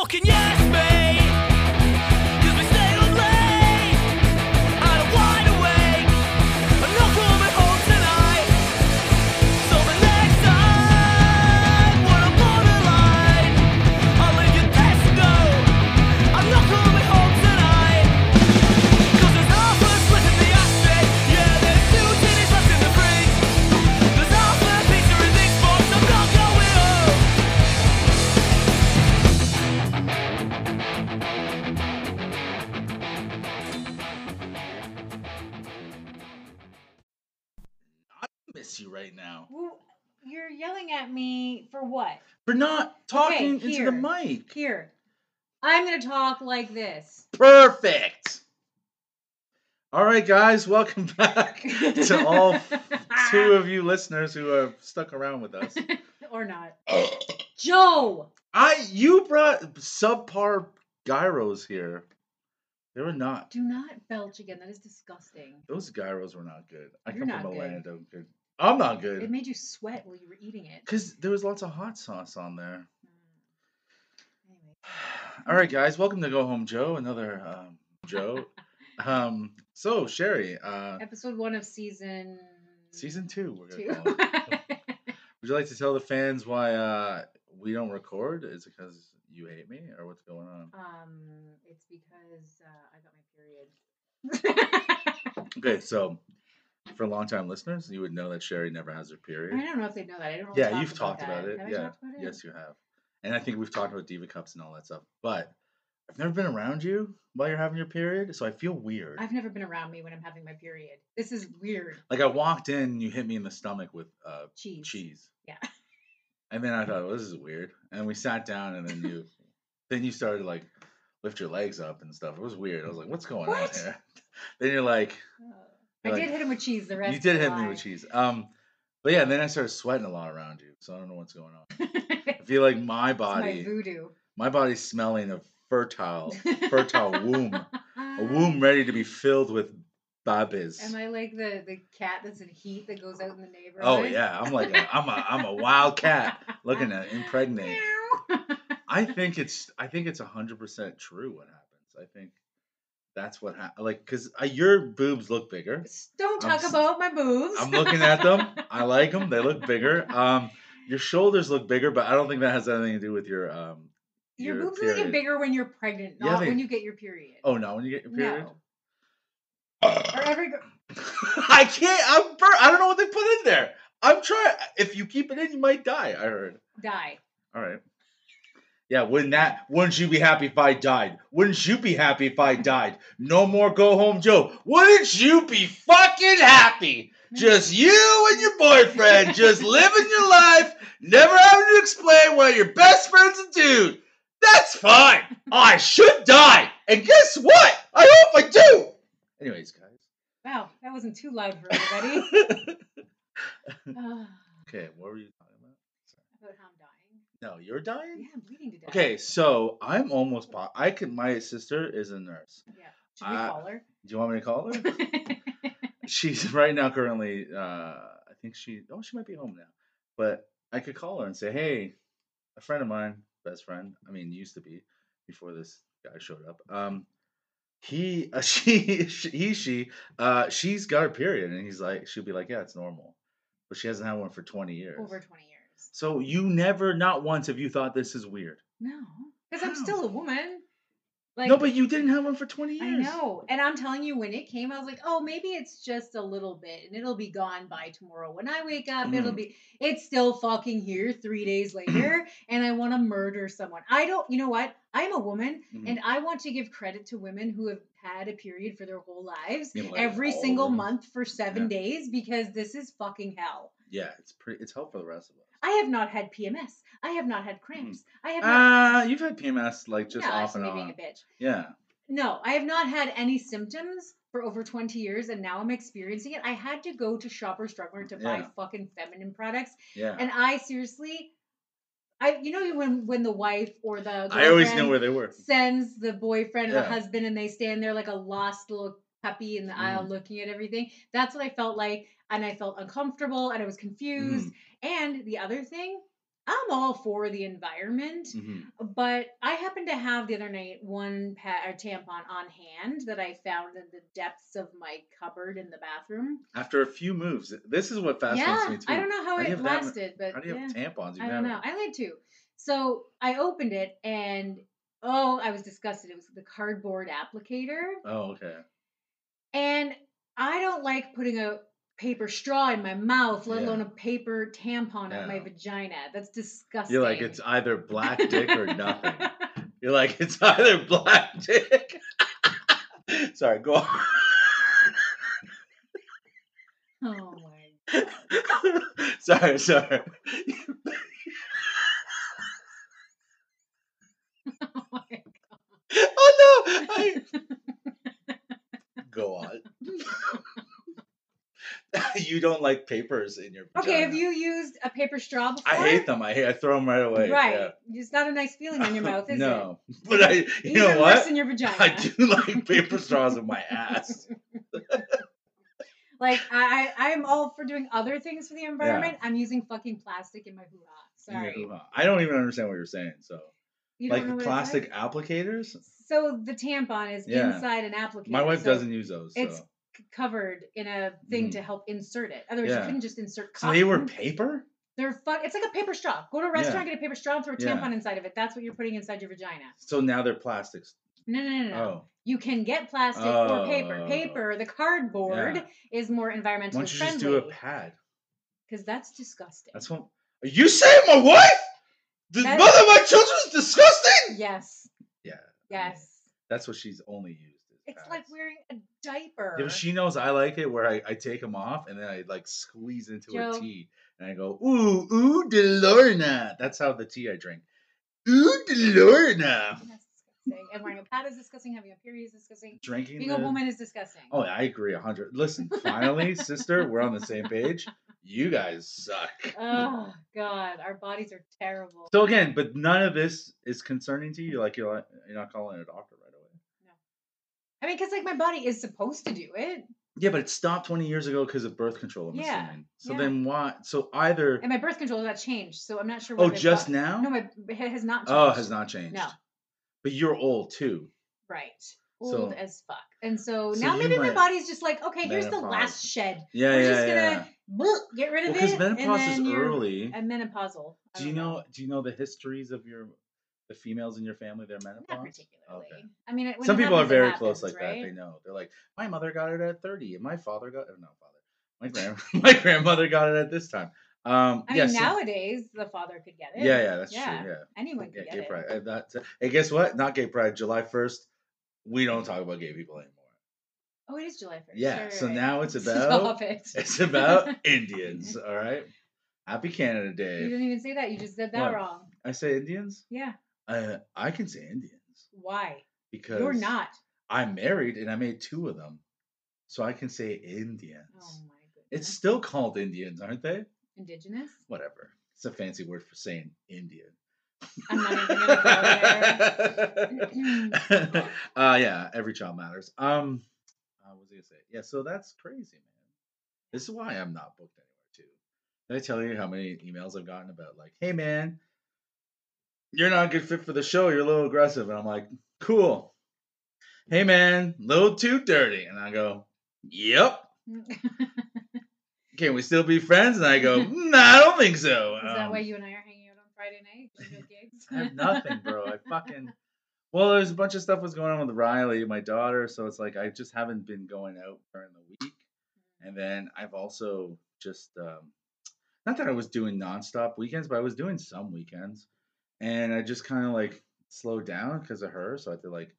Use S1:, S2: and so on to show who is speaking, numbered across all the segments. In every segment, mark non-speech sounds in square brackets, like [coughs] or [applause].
S1: fucking yes me.
S2: Yelling at me for what?
S3: for not talking into the mic.
S2: Here. I'm going to talk like this.
S3: Perfect. All right, guys, welcome [laughs] back to all [laughs] two of you listeners who have stuck around with us. [laughs]
S2: or not. [coughs] Joe!
S3: I you brought subpar gyros here. They were not.
S2: Do not belch again. That is disgusting.
S3: Those gyros were not good. I
S2: You're
S3: come from a
S2: good.
S3: land of good. I'm not good.
S2: It made you sweat while you were eating it.
S3: because there was lots of hot sauce on there.
S2: Mm. [sighs]
S3: All right, guys, welcome to Go Home Joe. Another um, Joe. [laughs] um, so Sherry, uh,
S2: Episode one of season
S3: season two. We're call it. [laughs] Would you like to tell the fans why uh, we don't record? Is it because you hate me, or what's going on?
S2: um, it's because uh, I got my period.
S3: Okay, so for long-time listeners, you would know that Sherry never has her period.
S2: I don't know if they know that. I don't. Really
S3: Yeah,
S2: talk
S3: you've talked about, it.
S2: Have I
S3: yeah,
S2: talked about it?
S3: yes, you have. And I think we've talked about diva cups and all that stuff. But I've never been around you while you're having your period, so I feel weird.
S2: I've never been around me when I'm having my period. This is weird.
S3: Like I walked in, and you hit me in the stomach with uh,
S2: Cheese.
S3: cheese.
S2: Yeah. [laughs]
S3: And then I thought, well, this is weird. And we sat down, and then you, [laughs] then you started like lift your legs up and stuff. It was weird. I was like, what's going on here? [laughs] then you're like,
S2: Uh, I
S3: You're
S2: did
S3: like-
S2: hit him with cheese. The rest
S3: you did hit me with cheese. Um, but yeah, and then I started sweating a lot around you, so I don't know what's going on. I feel like [laughs] my
S2: It's my
S3: body,
S2: voodoo.
S3: my body's smelling of fertile, [laughs] fertile womb, a womb ready to be filled with babies.
S2: Am I like the the cat that's in heat that goes out in the neighborhood?
S3: Oh yeah, I'm like a, I'm a I'm a wild cat looking to impregnate. [laughs] I think it's I think it's hundred percent true what happens. I think that's what happened. Like, cause uh, your boobs look bigger.
S2: Don't
S3: I'm
S2: talk about my boobs.
S3: I'm looking at them. [laughs] I like them. They look bigger. Um, your shoulders look bigger, but I don't think that has anything to do with your um.
S2: Your,
S3: your
S2: boobs only get bigger when you're pregnant,
S3: Yeah,
S2: not
S3: they-
S2: when you get your period.
S3: Oh no, when you get your period.
S2: no. Or [clears throat] every
S3: I can't. I'm. Bur- I don't know what they put in there. I'm trying. If you keep it in, you might die. I heard.
S2: die.
S3: All right. Yeah, wouldn't that? Wouldn't you be happy if I died? Wouldn't you be happy if I died? No more go home Joe. Wouldn't you be fucking happy? Just you and your boyfriend, just living your life, never having to explain why your best friend's a dude. That's fine. I should die. And guess what? I hope I do. Anyways, guys.
S2: Wow, that wasn't too loud for everybody. [laughs] Ah,
S3: okay, what were you talking about?
S2: about how I'm dying.
S3: No, you're dying?
S2: Yeah, I'm bleeding to death.
S3: Okay, so I'm almost. Po- I can. My sister is a nurse.
S2: Yeah. Should we
S3: Uh,
S2: call her?
S3: Do you want me to call her? [laughs] She's [laughs] right now currently. Uh, I think she. Oh, she might be home now. But I could call her and say, "Hey, a friend of mine, best friend. I mean, used to be before this guy showed up. Um, he, [laughs] uh, she, she, he, she, uh, she's got her period, and he's like, she'll be like, yeah, it's normal, but she hasn't had one for twenty years.
S2: Over 20 years.
S3: So you never, not once, have you thought this is weird?
S2: No, because I'm still a woman. Like,
S3: no, but you didn't have one for twenty years.
S2: I know. And I'm telling you, when it came, I was like, oh, maybe it's just a little bit and it'll be gone by tomorrow. When I wake up, it'll
S3: Mhm.
S2: be, it's still fucking here three days [clears throat] later and I want to murder someone. I don't, you know what? I'm a woman
S3: Mhm.
S2: and I want to give credit to women who have had a period for their whole lives
S3: like
S2: every single
S3: women.
S2: month for seven
S3: Yeah.
S2: days because this is fucking hell.
S3: Yeah, it's pretty. It's hell for the rest of us.
S2: I have not had PMS. I have not had cramps. I have not.
S3: Uh, you've had PMS like just
S2: no,
S3: off and
S2: me being
S3: on.
S2: a bitch.
S3: Yeah.
S2: No, I have not had any symptoms for over 20 years and now I'm experiencing it. I had to go to Shoppers Drug Mart to buy
S3: Yeah.
S2: fucking feminine products.
S3: Yeah.
S2: And I seriously I you know when when the wife or the
S3: I always know where they were.
S2: sends the boyfriend or the husband and they stand there like a lost little puppy in the aisle
S3: Mm.
S2: looking at everything. That's what I felt like and I felt uncomfortable and I was confused.
S3: Mm.
S2: And the other thing I'm all for the environment,
S3: Mhm.
S2: but I happen to have the other night one pa- or tampon on hand that I found in the depths of my cupboard in the bathroom.
S3: After a few moves, this is what fascinates
S2: yeah,
S3: me too.
S2: I don't know how,
S3: How
S2: it
S3: that
S2: lasted, but
S3: How do you
S2: yeah.
S3: have tampons? You've
S2: I don't know. I had two. So I opened it and oh, I was disgusted. It was the cardboard applicator.
S3: Oh, okay.
S2: And I don't like putting a paper straw in my mouth, let
S3: Yeah.
S2: alone a paper tampon in my vagina. That's disgusting.
S3: You're like it's either black dick or nothing. [laughs] You're like it's either black dick. [laughs] Sorry, go on.
S2: oh my [laughs]
S3: sorry, sorry.
S2: oh my
S3: Oh no! I... Go on. [laughs] you don't like papers in your.
S2: Okay, have you used a paper straw before?
S3: I hate them. I hate. I throw them right away.
S2: Right.
S3: yeah.
S2: It's not a nice feeling in your [laughs] mouth, is it?
S3: no, [laughs] but I. You
S2: Even
S3: know
S2: worse
S3: what?
S2: in your vagina.
S3: I do like paper straws in my ass.
S2: Like I, I I'm all for doing other things for the environment. I'm using fucking plastic in my hoo ha. Sorry,
S3: I don't even understand what you're saying. So,
S2: you
S3: like
S2: know what it's
S3: plastic
S2: like?
S3: applicators.
S2: So the tampon is
S3: Yeah.
S2: inside an applicator.
S3: My wife
S2: so
S3: doesn't use those. So.
S2: It's covered in a thing
S3: Mhm.
S2: to help insert it. Otherwise,
S3: Yeah.
S2: you couldn't just insert.
S3: so they were paper.
S2: They're fuck. It's like a paper straw. Go to a restaurant, get a paper straw, and throw a
S3: Yeah.
S2: tampon inside of it. That's what you're putting inside your vagina.
S3: So now they're plastics.
S2: No, no, no, no.
S3: Oh,
S2: You can get plastic or paper.
S3: Oh.
S2: Paper, the cardboard,
S3: Yeah.
S2: is more
S3: why
S2: environmentally
S3: don't you
S2: friendly.
S3: just do a pad?
S2: Because that's disgusting.
S3: That's what. Are you saying my wife, the
S2: That-
S3: mother of my children, is disgusting?
S2: yes,
S3: Yeah. I mean,
S2: yes.
S3: that's what she's only used.
S2: It's like wearing a diaper.
S3: But she knows I like it where I, I take them off and then I like squeeze into her
S2: Joe.
S3: tea and I go, ooh, ooh, Delorna. That's how the tea I drink. Ooh, Delorna.
S2: That's disgusting. And wearing a pad is disgusting. Having a period is disgusting.
S3: Drinking.
S2: Being
S3: the-
S2: a woman is disgusting.
S3: Oh, I agree a hundred. Listen, finally, sister, we're on the same page. You guys suck.
S2: Oh God, our bodies are terrible.
S3: So again, but none of this is concerning to you. Like you're not- you're not calling a doctor.
S2: I mean, because like my body is supposed to do it,
S3: Yeah, but it stopped 20 years ago because of birth control. I'm
S2: Yeah,
S3: assuming. So
S2: yeah.
S3: then why? So either.
S2: and my birth control got changed, so I'm not sure.
S3: Oh, just now?
S2: No, my it has not. Oh, changed.
S3: Oh, has not changed.
S2: No.
S3: But you're old too.
S2: Right.
S3: So-
S2: Old as fuck. And so,
S3: So
S2: now
S3: you
S2: maybe my
S3: might-
S2: body's just like, okay, here's the
S3: Menopause.
S2: last shed.
S3: Yeah,
S2: We're
S3: yeah,
S2: just
S3: yeah.
S2: gonna bloop, get rid of
S3: because
S2: it.
S3: menopause
S2: and
S3: is
S2: then you're
S3: early.
S2: A menopausal. I
S3: Do you
S2: don't
S3: know? Do you know the histories of your the females in your family? Their menopause.
S2: Not particularly.
S3: Okay.
S2: I mean, it,
S3: Some
S2: it
S3: people are
S2: happens, it
S3: very
S2: happens,
S3: close like
S2: right?
S3: that. They know. They're like, my mother got it at 30, and my father got. Oh, no, father. My grand [laughs] my grandmother got it at this time. Um,
S2: I
S3: yeah,
S2: mean,
S3: so-
S2: nowadays the father could get it.
S3: yeah, yeah, that's
S2: Yeah.
S3: true. Yeah.
S2: Anyone could
S3: Yeah,
S2: get
S3: gay
S2: it.
S3: pride. Uh, hey, guess what? Not gay pride. July 1st, we don't talk about gay people anymore.
S2: Oh, it is July 1st.
S3: Yeah,
S2: Right,
S3: so
S2: right.
S3: now it's [laughs]
S2: Stop
S3: about
S2: it.
S3: it's about [laughs] Indians. All right. Happy Canada Day.
S2: You didn't even say that. You just said that
S3: What?
S2: wrong.
S3: I say Indians.
S2: Yeah.
S3: Uh, I can say Indians
S2: Why?
S3: because
S2: You're not.
S3: I'm married and I made two of them, so I can say Indians.
S2: Oh my goodness.
S3: It's still called Indians, aren't they?
S2: indigenous.
S3: Whatever. It's a fancy word for saying Indian.
S2: I'm not even gonna [laughs]
S3: uh, yeah, every child matters. Um, uh, what was I gonna say? Yeah, so that's crazy, man. This is why I'm not booked anywhere too. Did I tell you how many emails I've gotten about like, hey man, you're not a good fit for the show. You're a little aggressive, and I'm like, cool. Hey man, little too dirty, and I go, yep. Can we still be friends? And I go, [laughs] nah, I don't think so.
S2: Is that
S3: Um,
S2: why you and I are hanging out on Friday night? Gigs?
S3: I have nothing, bro. I fucking. Well, there's a bunch of stuff was going on with Riley, my daughter, so it's like I just haven't been going out during the week, and then I've also just um, not that I was doing nonstop weekends, but I was doing some weekends, and I just kind of like slowed down because of her. So I had to like,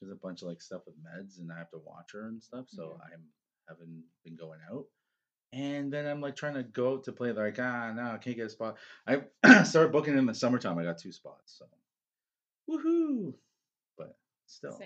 S3: there's a bunch of like stuff with meds, and I have to watch her and stuff. So
S2: Yeah.
S3: I'm haven't been going out. And then I'm like trying to go out to play like ah no I can't get a spot. I [clears throat] started booking in the summertime. I got two spots. So woohoo! But still,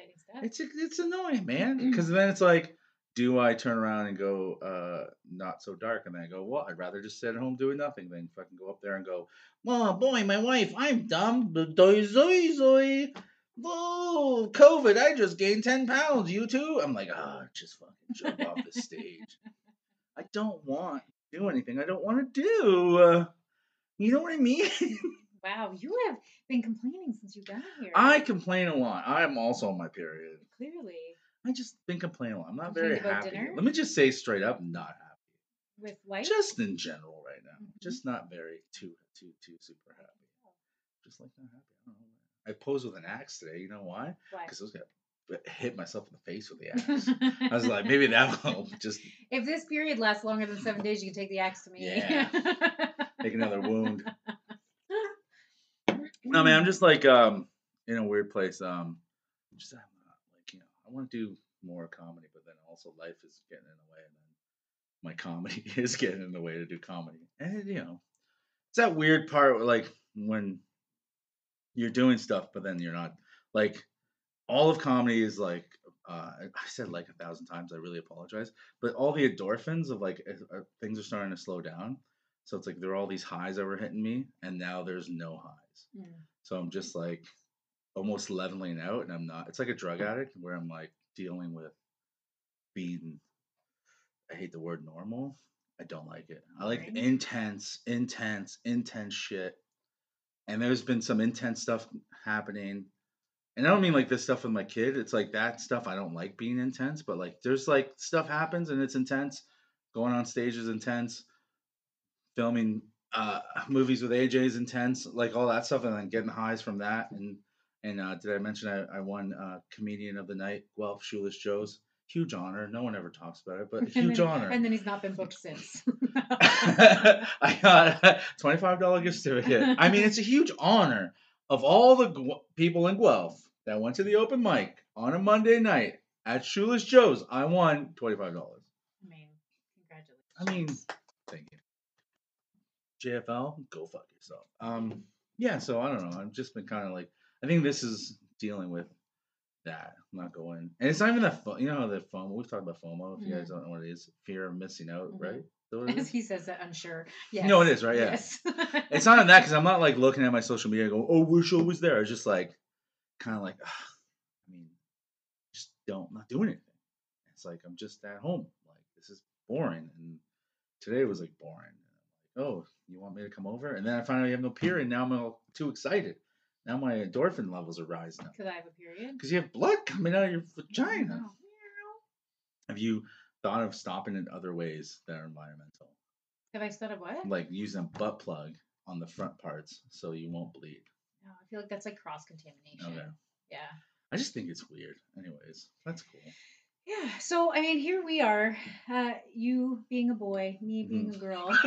S3: it's it's annoying, man. [clears throat] Because then it's like, do I turn around and go uh not so dark? And then I go, well, I'd rather just sit at home doing nothing than fucking go up there and go, oh boy, my wife, I'm dumb. Doi zoi zoi. Whoa, COVID! I just gained ten pounds. You too? I'm like, ah, just fucking jump off the stage. I don't want to do anything I don't want to do. Uh, You know what I mean? [laughs]
S2: Wow, you have been complaining since you got here.
S3: I complain a lot. I'm also on my period.
S2: clearly
S3: I just been complaining a lot. I'm not very happy.
S2: dinner?
S3: Let me just say straight up, not happy.
S2: with life.
S3: Just in general right now.
S2: Mhm.
S3: Just not very too too too super happy. Just like not happy. I don't know. I posed with an axe today. You know why?
S2: Why?
S3: Because I was gonna hit myself in the face with the [laughs] axe. I was like, maybe that will just
S2: if this period lasts longer than seven days, you can take the axe to me.
S3: Yeah. make another wound. [laughs] No, man, I'm just like um in a weird place. Um, just I'm not like you know I want to do more comedy, but then also life is getting in the way, and then my comedy [laughs] is getting in the way to do comedy, and you know it's that weird part where, like when you're doing stuff, but then you're not like all of comedy is like uh, I said like a thousand times. I really apologize, but all the endorphins of like uh, things are starting to slow down. So it's like there are all these highs that were hitting me, and now there's no highs.
S2: Mm.
S3: So I'm just like almost leveling out, and I'm not. It's like a drug addict where I'm like dealing with being. I hate the word normal. I don't like it. I like
S2: Boring?
S3: intense, intense, intense shit. And there's been some intense stuff happening. And I don't mean like this stuff with my kid. It's like that stuff I don't like being intense, but like there's like stuff happens and it's intense. Going on stage is intense. Filming uh movies with AJ is intense, like all that stuff, and then getting highs from that. And and uh, did I mention I, I won uh, comedian of the night, Guelph Shoeless Joe's. Huge honor. No one ever talks about it, but [laughs]
S2: And
S3: huge
S2: then-
S3: honor.
S2: And then he's not been booked since. [laughs] [laughs]
S3: I got a twenty-five dollar gift certificate. I mean, it's a huge honor of all the Gu- people in Guelph that went to the open mic on a Monday night at Shoeless Joe's. I won twenty-five dollars.
S2: I mean, congratulations.
S3: I mean, thank you. JFL, go fuck yourself. Um, yeah. So I don't know. I've just been kind of like, I think this is dealing with that. I'm not going, and it's not even that. Fo- you know how the FOMO. We've talked about FOMO. If you guys don't know what it is, fear of missing out,
S2: Mhm.
S3: right? Is that what it [laughs]
S2: As he says that, unsure. Yes.
S3: No, it is, right? Yeah.
S2: Yes. [laughs]
S3: It's not in that because I'm not like looking at my social media and go, oh, wish I was there. It's just like, kind of like, ugh, I mean, just don't, not doing anything. It's like, I'm just at home. Like, this is boring. And today was like boring. Like, oh, you want me to come over? And then I find out you have no period. And now I'm all too excited. Now my endorphin levels are rising
S2: Because I have a period.
S3: because you have blood coming out of your vagina.
S2: Oh.
S3: Have you thought of stopping in other ways that are environmental?
S2: Have I said of what?
S3: Like using a butt plug on the front parts so you won't bleed.
S2: No, I feel like that's like cross contamination.
S3: Okay.
S2: Yeah.
S3: I just think it's weird. Anyways, that's cool.
S2: Yeah. So I mean, here we are. Uh, you being a boy, me being
S3: Mm-hmm.
S2: a girl. [laughs]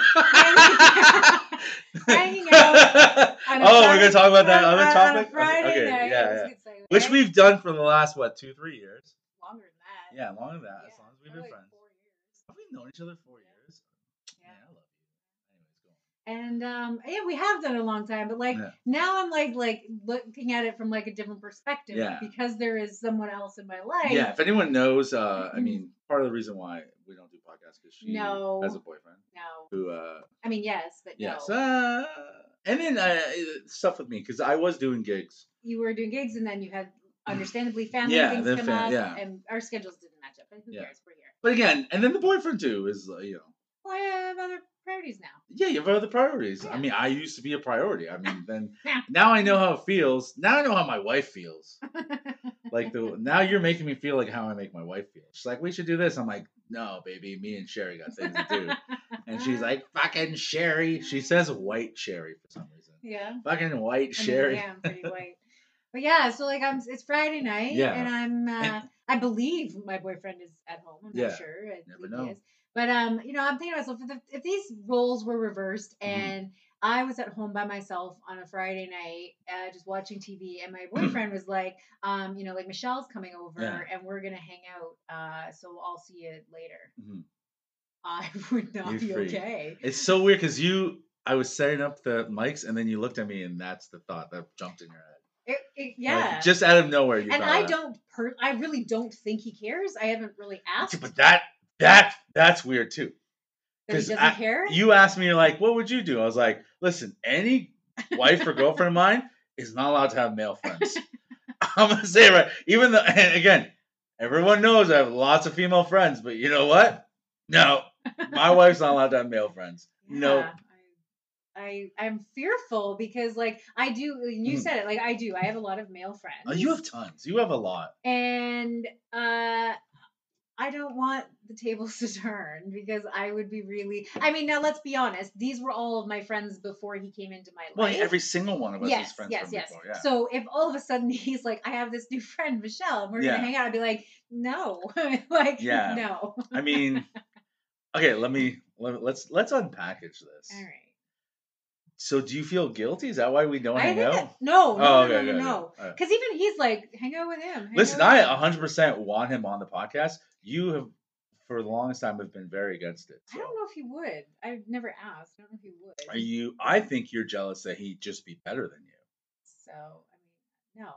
S2: Hanging [laughs] out on a
S3: oh, we're gonna talk about that
S2: on-
S3: other
S2: on
S3: topic.
S2: Friday
S3: okay,
S2: night,
S3: yeah, yeah. Which we've done for the last what two, three years.
S2: longer than that.
S3: Yeah, longer than that.
S2: Yeah,
S3: As long as we've been
S2: like
S3: friends.
S2: four years.
S3: Have we known each other four years?
S2: Yeah.
S3: I love you. Anyways, go on.
S2: And um, yeah, we have done it a long time, but like
S3: Yeah.
S2: now I'm like like looking at it from like a different perspective
S3: Yeah.
S2: because there is someone else in my life.
S3: Yeah, if anyone knows, uh, I mean, part of the reason why we don't do podcasts because she
S2: No.
S3: has a boyfriend
S2: No,
S3: who, uh,
S2: I mean yes, but
S3: yes,
S2: no.
S3: uh, and then uh, stuff with me because I was doing gigs.
S2: You were doing gigs, and then you had understandably family
S3: Yeah,
S2: things come
S3: fa-
S2: up,
S3: yeah.
S2: and our schedules didn't match up. But who
S3: Yeah.
S2: cares? We're here.
S3: But again, and then the boyfriend too is, uh, you know,
S2: Well, I have other priorities now.
S3: yeah, you have other priorities. I mean, I used to be a priority. I mean, then [laughs] now I know how it feels. Now I know how my wife feels. [laughs] Like the now you're making me feel like how I make my wife feel. She's like, we should do this. I'm like, no, baby, me and Sherry got things to do. [laughs] And she's like, fucking Sherry. She says white Sherry for some reason.
S2: yeah.
S3: Fucking white
S2: I mean,
S3: Sherry.
S2: yeah, I'm pretty white. But yeah, so like I'm. It's Friday night,
S3: Yeah.
S2: and I'm. Uh,
S3: And-
S2: I believe my boyfriend is at home. I'm
S3: Yeah.
S2: not sure. I
S3: Never know.
S2: He is. But um, you know, I'm thinking to myself, if, if these roles were reversed
S3: Mhm.
S2: and I was at home by myself on a Friday night, uh, just watching TV, and my [clears throat] boyfriend was like, um, you know, like Michelle's coming over,
S3: Yeah.
S2: and we're gonna hang out. Uh, so I'll see you later.
S3: Mhm.
S2: I [laughs] would not
S3: You're
S2: be
S3: free.
S2: okay.
S3: It's so weird because you, I was setting up the mics and then you looked at me and that's the thought that jumped in your head.
S2: It, it,
S3: Like,
S2: yeah.
S3: just out of nowhere. You
S2: and I
S3: that.
S2: don't per I really don't think he cares. I haven't really asked
S3: But that, that, that's weird too.
S2: that he doesn't
S3: I-
S2: care.
S3: You asked me, like, what would you do? I was like, listen, any wife or girlfriend of mine is not allowed to have male friends. [laughs] I'm gonna say it right. Even though, [laughs] and again, everyone knows I have lots of female friends, but you know what? No, my wife's not allowed to have male friends. No,
S2: Yeah, I, I I'm fearful because like I do. You
S3: Mhm.
S2: said it. Like I do. I have a lot of male friends.
S3: Oh, you have tons. You have a lot.
S2: and uh I don't want the tables [laughs] to turn because I would be really I mean now let's be honest these were all of my friends before he came into my
S3: Well,
S2: life Well,
S3: every single one of us is
S2: yes
S3: friends
S2: yes
S3: from
S2: yes
S3: before. Yeah.
S2: so if all of a sudden [laughs] he's like I have this new friend Michelle and we're
S3: Yeah.
S2: gonna hang out I'd be like no [laughs] like
S3: Yeah.
S2: no
S3: I mean, okay. Let me let, let's let's unpackage this.
S2: all right
S3: So, do you feel guilty? Is that why we don't
S2: I
S3: hang out?
S2: that, no no
S3: Oh,
S2: no
S3: okay,
S2: no
S3: okay,
S2: no
S3: okay. Right.
S2: because even he's like hang out with him
S3: Listen, I 100% want him on the podcast. You have, for the longest time, have been very against it.
S2: I don't know if he would I've never asked I don't know if he would
S3: Are you? I think you're jealous that he'd just be better than you.
S2: So I mean, no.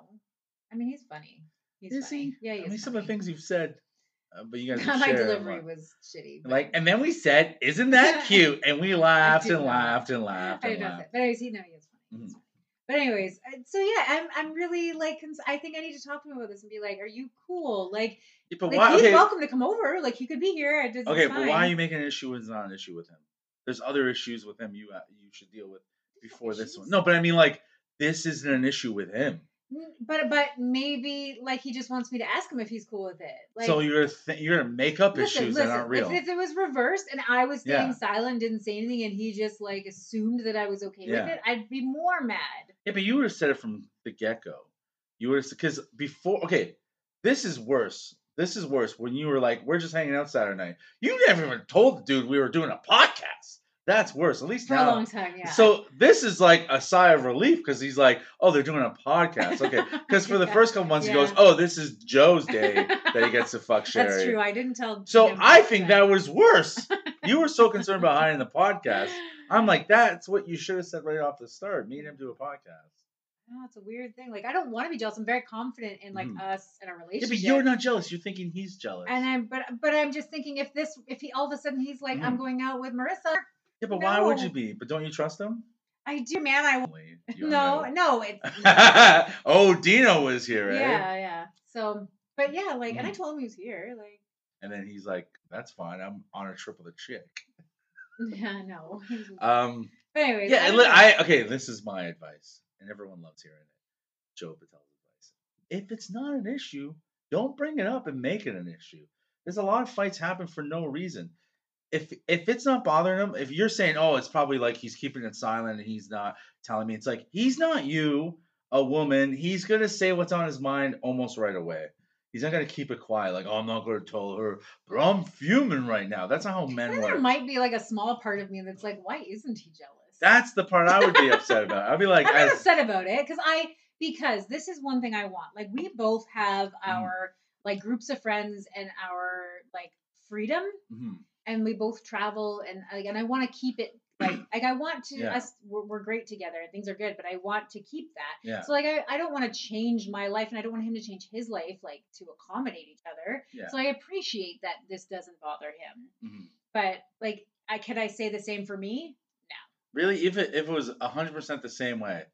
S2: I mean, he's funny. He's
S3: Is
S2: funny.
S3: he?
S2: Yeah, he
S3: I mean, some of the things you've said, uh, but you guys [laughs]
S2: My delivery was shitty.
S3: like, and then we said, "Isn't that cute?" And we [laughs] laughed and laughed and laughed
S2: I
S3: and laughed.
S2: But anyways, he no, he is funny.
S3: Mhm.
S2: But anyways, uh, so yeah, I'm I'm really like cons- I think I need to talk to him about this and be like, "Are you cool? Like,
S3: Yeah, but
S2: like
S3: why?
S2: he's
S3: Okay,
S2: welcome to come over. Like, he could be here. It
S3: okay, but why are you making an issue? It's not an issue with him. There's other issues with him you uh, you should deal with before this one. No, but I mean, like, this isn't an issue with him.
S2: But but maybe like he just wants me to ask him if he's cool with it. Like,
S3: so you're th- you're gonna up
S2: Listen,
S3: issues
S2: listen,
S3: that aren't real.
S2: If, if it was reversed and I was staying
S3: Yeah.
S2: silent, didn't say anything, and he just like assumed that I was okay
S3: Yeah.
S2: with it, I'd be more mad.
S3: Yeah, but you would have said it from the get go. You would have because before. Okay, this is worse. This is worse. When you were like, "We're just hanging out Saturday night," you never even told the dude we were doing a podcast. That's worse. At least
S2: For
S3: now.
S2: a long time, yeah.
S3: So this is like a sigh of relief because he's like, "Oh, they're doing a podcast." Okay, [laughs] because for the
S2: Yeah.
S3: first couple months he goes, "Oh, this is Joe's day [laughs] that he gets to fuck Sherry."
S2: That's true. I didn't tell.
S3: So I think that was worse. [laughs] you were so concerned about hiding the podcast. I'm like, that's what you should have said right off the start. Me and him do a podcast.
S2: No, it's a weird thing. Like I don't want to be jealous. I'm very confident in like
S3: Mhm.
S2: us and our
S3: Yeah,
S2: relationship.
S3: but you're not jealous. You're thinking he's jealous.
S2: And I'm but but I'm just thinking if this if he all of a sudden he's like
S3: Mhm.
S2: I'm going out with Marissa.
S3: Yeah, but why would you be? But don't you trust him?
S2: I do, man. I no
S3: know.
S2: no it's [laughs]
S3: oh, Dino was here, eh?
S2: yeah yeah. So but yeah, like and I
S3: Mhm.
S2: told him he was here. Like
S3: And then he's like, "That's fine. I'm on a trip with a chick." [laughs]
S2: yeah no. [laughs]
S3: Um,
S2: but anyways,
S3: yeah.
S2: I,
S3: and
S2: don't
S3: li-
S2: know.
S3: I okay. This is my advice, and everyone loves hearing it. Joe Patel's advice: If it's not an issue, don't bring it up and make it an issue. There's a lot of fights happen for no reason. If if it's not bothering him, if you're saying, "Oh, it's probably like he's keeping it silent and he's not telling me," it's like he's not you, a woman. He's gonna say what's on his mind almost right away. He's not gonna keep it quiet, like, "Oh, I'm not gonna tell her," but I'm fuming right now. That's not how men
S2: And there might be like a small part of me that's like, why isn't he jealous?
S3: That's the part I would be upset about. I'd be like, [laughs]
S2: I'm upset about it because I because this is one thing I want. Like we both have
S3: Mm-hmm.
S2: our like groups of friends and our like freedom,
S3: Mhm.
S2: And we both travel and like and I want to keep it like [clears throat] like I want to
S3: Yeah.
S2: us we're, we're great together and things are good, but I want to keep that.
S3: yeah,
S2: So like I, I don't want to change my life and I don't want him to change his life like to accommodate each other.
S3: Yeah.
S2: So I appreciate that this doesn't bother him.
S3: Mhm.
S2: But like I could I say the same for me? No.
S3: Really, if it if it was hundred percent the same way,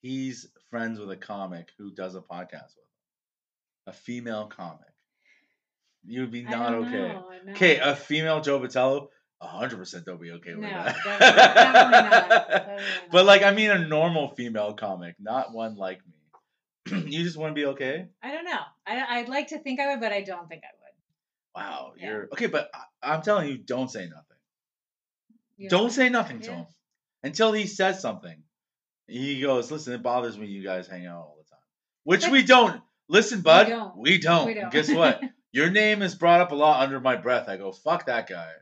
S3: he's friends with a comic who does a podcast with him, a female comic. You would be not okay.
S2: know,
S3: Okay, a female Joe hundred percent don't be okay with
S2: No,
S3: that.
S2: definitely- definitely not, definitely not. [laughs]
S3: But like, I mean, a normal female comic, not one like me. [clears throat] you just want to be okay.
S2: I don't know. I, I'd like to think I would, but I don't think I would.
S3: Wow,
S2: Yeah.
S3: you're okay, but I, I'm telling you, don't say nothing.
S2: You?
S3: Don't say nothing to him until he says something. He goes, "Listen, it bothers me. You guys hang out all the time," which we don't. Listen, bud,
S2: don't.
S3: we don't.
S2: We don't.
S3: Guess what? [laughs] Your name is brought up a lot under my breath. I go, "Fuck that guy."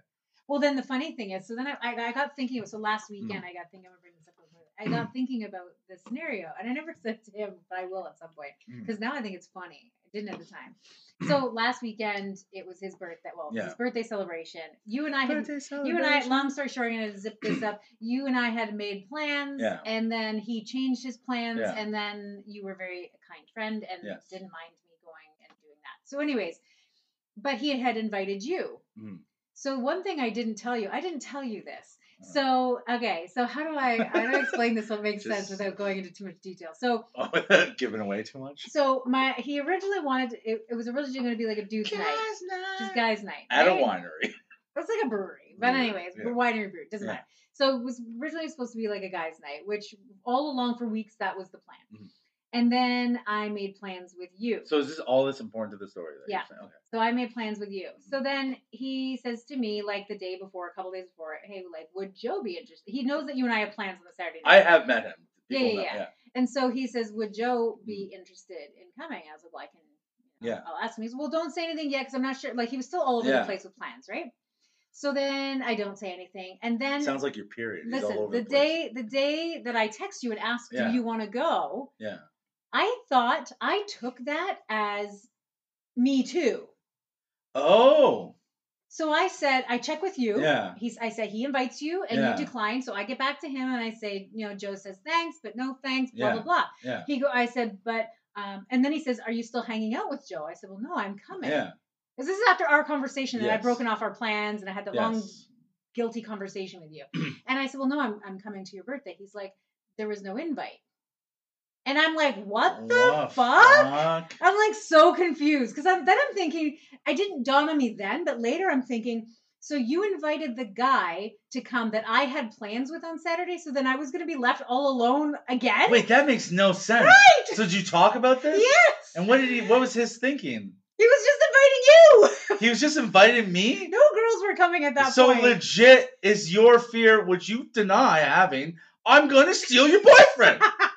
S2: Well, then the funny thing is, so then I, I, I got thinking. So last
S3: Mm.
S2: weekend, I got thinking. I'm gonna bring this up. I got [clears throat] thinking about the scenario, and I never [laughs] said to him, but I will at some point
S3: Mm.
S2: because now I think it's funny. I didn't at the time. [clears throat] So last weekend, it was his birthday. Well,
S3: Yeah.
S2: his birthday celebration. You and I had You and I, long story short, I'm gonna zip this up. [clears throat] You and I had made plans,
S3: Yeah.
S2: and then he changed his plans,
S3: Yeah.
S2: and then you were very a kind friend and
S3: Yes.
S2: didn't mind me going and doing that. So, anyways, but he had invited you.
S3: Mhm.
S2: So one thing I didn't tell you, I didn't tell you this.
S3: Uh.
S2: So okay, so how do I how do I explain this? What makes sense without going into too much detail? So [laughs]
S3: Oh, giving away too much.
S2: so my he originally wanted it, it was originally going to be like a dude's night, just guys' night
S3: At a winery. [laughs]
S2: It's like a brewery. But anyways,
S3: yeah.
S2: winery brew. Doesn't
S3: Yeah.
S2: matter. So it was originally supposed to be like a guys' night, which all along for weeks that was the plan.
S3: Mhm.
S2: And then I made plans with you.
S3: So is this all this important to the story? That
S2: Yeah.
S3: You're saying? Okay.
S2: So I made plans with you. So mm-hmm. then he says to me, like the day before, a couple days before, hey, like, would Joe be interested? He knows that you and I have plans on the Saturday night.
S3: I have met him.
S2: Yeah, yeah,
S3: know-
S2: yeah. And so he says, would Joe be mm-hmm. interested in coming? I was like, well, I can.
S3: Yeah.
S2: I'll ask him. He said, well, don't say anything yet because I'm not sure. Like he was still all over
S3: Yeah.
S2: the place with plans, right? So then I don't say anything, and then
S3: Sounds like your period. He's all
S2: listen,
S3: over
S2: the
S3: the place.
S2: day the day that I text you and ask,
S3: Yeah.
S2: do you want to go?
S3: Yeah.
S2: I thought I took that as me too.
S3: Oh.
S2: So I said, I check with you.
S3: Yeah.
S2: He's, I said, he invites you and
S3: Yeah.
S2: you decline. So I get back to him and I say, you know, Joe says thanks, but no thanks, blah,
S3: Yeah.
S2: blah, blah.
S3: Yeah.
S2: He go, I said, but, um, and then he says, are you still hanging out with Joe? I said, well, no, I'm coming.
S3: Yeah.
S2: Because this is after our conversation and I'd broken off our plans and I had that long, guilty conversation with you. [clears throat] and I said, well, no, I'm, I'm coming to your birthday. He's like, there was no invite. And I'm like, what the
S3: What
S2: fuck? I'm like so confused because I'm then I'm thinking I didn't dawn on me then, but later I'm thinking, so you invited the guy to come that I had plans with on Saturday, so then I was gonna be left all alone again?
S3: Wait, that makes no sense.
S2: right?
S3: So did you talk about this?
S2: yes.
S3: And what did he? What was his thinking?
S2: he was just inviting you. [laughs]
S3: He was just inviting me.
S2: no girls were coming at that
S3: so
S2: point.
S3: legit is your fear, which you deny having. I'm gonna steal your boyfriend. [laughs]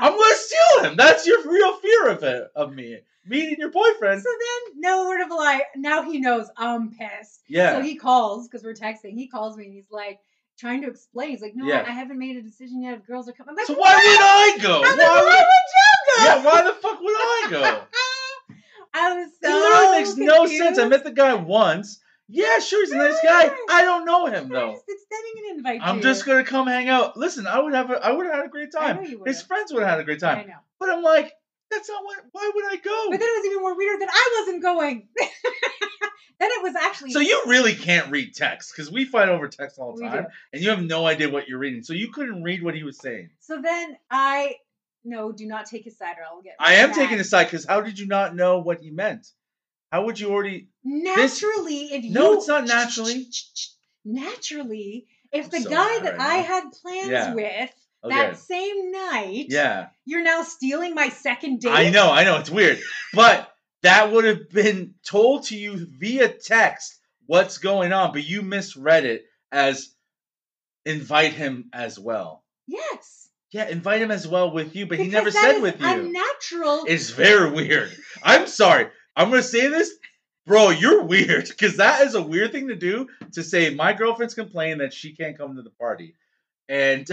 S3: I'm gonna steal him. That's your real fear of it, of me meeting your boyfriend.
S2: so then, no word of a lie. Now he knows I'm pissed.
S3: Yeah.
S2: So he calls because we're texting. He calls me and he's like trying to explain. He's like, "No,
S3: Yeah.
S2: I, haven't made a decision yet. If girls are coming." I'm like,
S3: So why would I go?
S2: I'm like,
S3: Why
S2: why
S3: would,
S2: Joe go?
S3: yeah, why the fuck would I go? [laughs]
S2: I was
S3: It
S2: so
S3: literally makes no sense. I met the guy once. Yeah, sure, he's a nice guy. I don't know him
S2: I'm
S3: though.
S2: just extending an invite.
S3: I'm
S2: to
S3: just
S2: you.
S3: gonna come hang out. Listen, I would have a, I would have had a great time.
S2: I know you
S3: His
S2: would've.
S3: friends would have had a great time.
S2: I know.
S3: But I'm like, that's not what. Why would I go?
S2: But then it was even more weird that I wasn't going. [laughs] then it was actually.
S3: So you really can't read text because we fight over text all the time, and you have no idea what you're reading. So you couldn't read what he was saying.
S2: So then I no, do not take his side or I'll get.
S3: I am
S2: mad.
S3: taking his side because how did you not know what he meant? How would you already?
S2: Naturally, if you
S3: No, it's not naturally.
S2: Naturally, if
S3: I'm
S2: the
S3: so
S2: guy that
S3: right
S2: I
S3: now.
S2: had plans
S3: Yeah.
S2: with
S3: Okay.
S2: that same night,
S3: Yeah,
S2: you're now stealing my second date.
S3: I know, I know, it's weird, but that would have been told to you via text what's going on, but you misread it as invite him as well.
S2: Yes.
S3: Yeah, invite him as well with you, but he never said with you.
S2: Unnatural.
S3: It's very weird. I'm sorry. I'm gonna say this, bro. You're weird because that is a weird thing to do. To say my girlfriend's complaining that she can't come to the party, and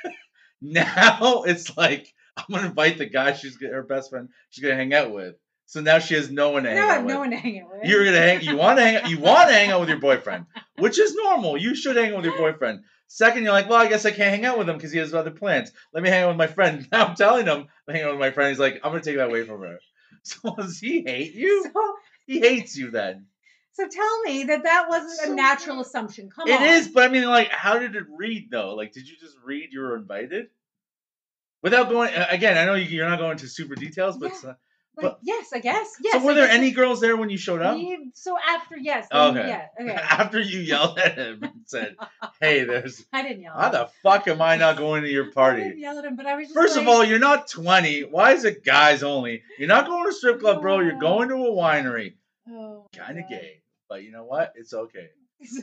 S3: [laughs] now it's like I'm gonna invite the guy she's her best friend she's gonna hang out with. So now she has no one to hang
S2: no,
S3: out
S2: have
S3: with.
S2: no one to hang it with.
S3: You're gonna hang. You want to hang. You want to hang out with your boyfriend, which is normal. You should hang out with your boyfriend. Second, you're like, well, I guess I can't hang out with him because he has other plans. Let me hang out with my friend. [laughs] Now I'm telling him I'm hanging out with my friend. He's like, I'm gonna take that away from her. [laughs] So does he hate you?
S2: So,
S3: He hates you then.
S2: so tell me that that wasn't
S3: So
S2: a natural
S3: weird.
S2: assumption. Come
S3: It
S2: on.
S3: is, but I mean, like, how did it read though? Like, did you just read you were invited? Without going again, I know you- you're not going into super details, but
S2: Yeah. Like,
S3: but-
S2: yes, I guess. Yes.
S3: so were there any girls there when you showed up?
S2: we- so after yes.
S3: Okay.
S2: Yeah. Okay. [laughs]
S3: After you yelled at him and said, "Hey, there's [laughs]
S2: I didn't yell.
S3: how the fuck am I not going to your [laughs]
S2: I didn't
S3: party?"
S2: yell at him, but I was just
S3: First of all, you're not 20. Why is it guys only? You're not going to a strip club, bro. You're
S2: oh.
S3: going to a winery.
S2: oh,
S3: Kind of gay, but you know what? It's okay.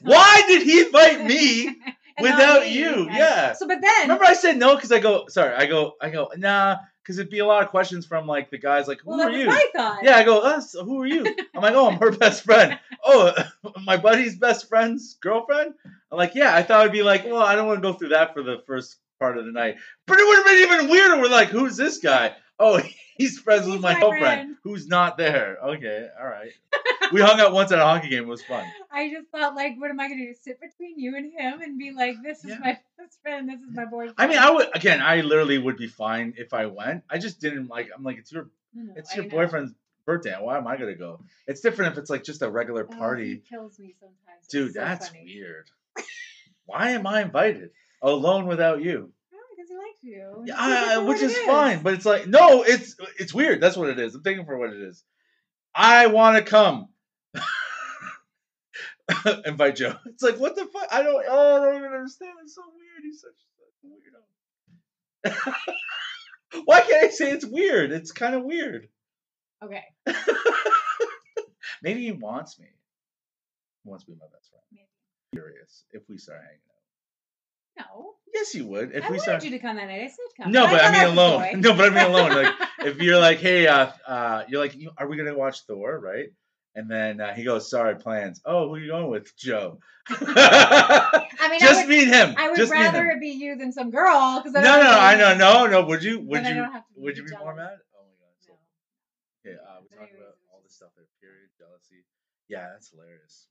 S3: Why did he invite me? Without
S2: me.
S3: you? Yeah.
S2: So, but then
S3: Remember, I said no because I go. Sorry, I go. I go. Nah, because it'd be a lot of questions from like the guys. Like, who
S2: well,
S3: are you? Yeah, I go. Us. Who are you? I'm like, oh, I'm her best friend. [laughs] Oh, [laughs] my buddy's best friend's girlfriend. I'm like, yeah. I thought it'd be like, well, I don't want to go through that for the first part of the night. But it would have been even weirder. We're like, who's this guy? Oh, [laughs] he's friends with my
S2: my
S3: girlfriend
S2: friend.
S3: who's not there. Okay, all right. [laughs] we hung out once at a hockey game. It was fun.
S2: I just thought, like, what am I going to do? Sit between you and him and be like, this is
S3: Yeah.
S2: my [laughs] best friend, this is my boyfriend.
S3: I mean, I would again. I literally would be fine if I went. I just didn't like. I'm like, it's your
S2: No,
S3: it's your boyfriend's birthday. Why am I gonna go? It's different if it's like just a regular
S2: Oh,
S3: party.
S2: kills me sometimes.
S3: Dude,
S2: so
S3: that's
S2: funny.
S3: weird. Why am I invited alone without you?
S2: Likes you.
S3: Yeah, I- which is,
S2: it
S3: fine, but it's like no, it's it's weird. That's what it is. I'm taking for what it is. I want to come. [laughs] invite Joe. It's like what the fuck? I don't. Oh, I don't even understand. It's so weird. He's such a weirdo. [laughs] Why can't I say it's weird? It's kind of weird.
S2: Okay. [laughs]
S3: Maybe he wants me. He wants to be my best friend.
S2: Maybe.
S3: Curious if we start hanging.
S2: No.
S3: Yes, you would. If
S2: I
S3: we
S2: wanted
S3: start.
S2: you to come that night. I said come.
S3: No, but I mean alone. [laughs] No, but I mean alone. Like [laughs] if you're like, hey, uh, uh, you're like, are we gonna watch Thor, right? And then uh, he goes, sorry, plans. Oh, who are you going with? Joe. [laughs]
S2: I mean,
S3: Just
S2: I would,
S3: meet him.
S2: I would
S3: Just
S2: rather it be you than some girl. Because
S3: No, no, no, I know, no, no. Would you? Would you?
S2: don't have to
S3: Would you be more mad? Oh my god. So, okay, uh, we
S2: But
S3: talked about all this stuff there. Period, jealousy. Yeah, that's hilarious.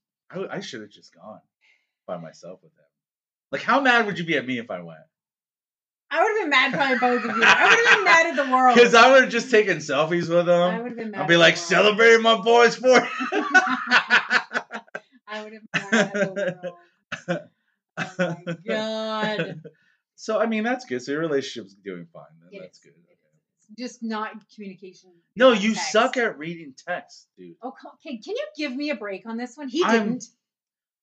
S3: I should have just gone by myself with him. Like, how mad would you be at me if I went?
S2: I would have been mad, probably both of you. I would have been mad at the world. [laughs]
S3: Because I would have just taken selfies with
S2: them.
S3: I
S2: would have been mad.
S3: I'd be like, celebrating my boy's 40. [laughs]
S2: I would have been mad at the world. Oh my [laughs] god.
S3: so, I mean, that's good. So, your relationship's doing fine. Then.
S2: It
S3: that's
S2: is.
S3: good. Okay.
S2: Just not communication.
S3: No, you
S2: text.
S3: suck at reading text, dude.
S2: Oh, okay. Can you give me a break on this one? He
S3: I'm-
S2: didn't.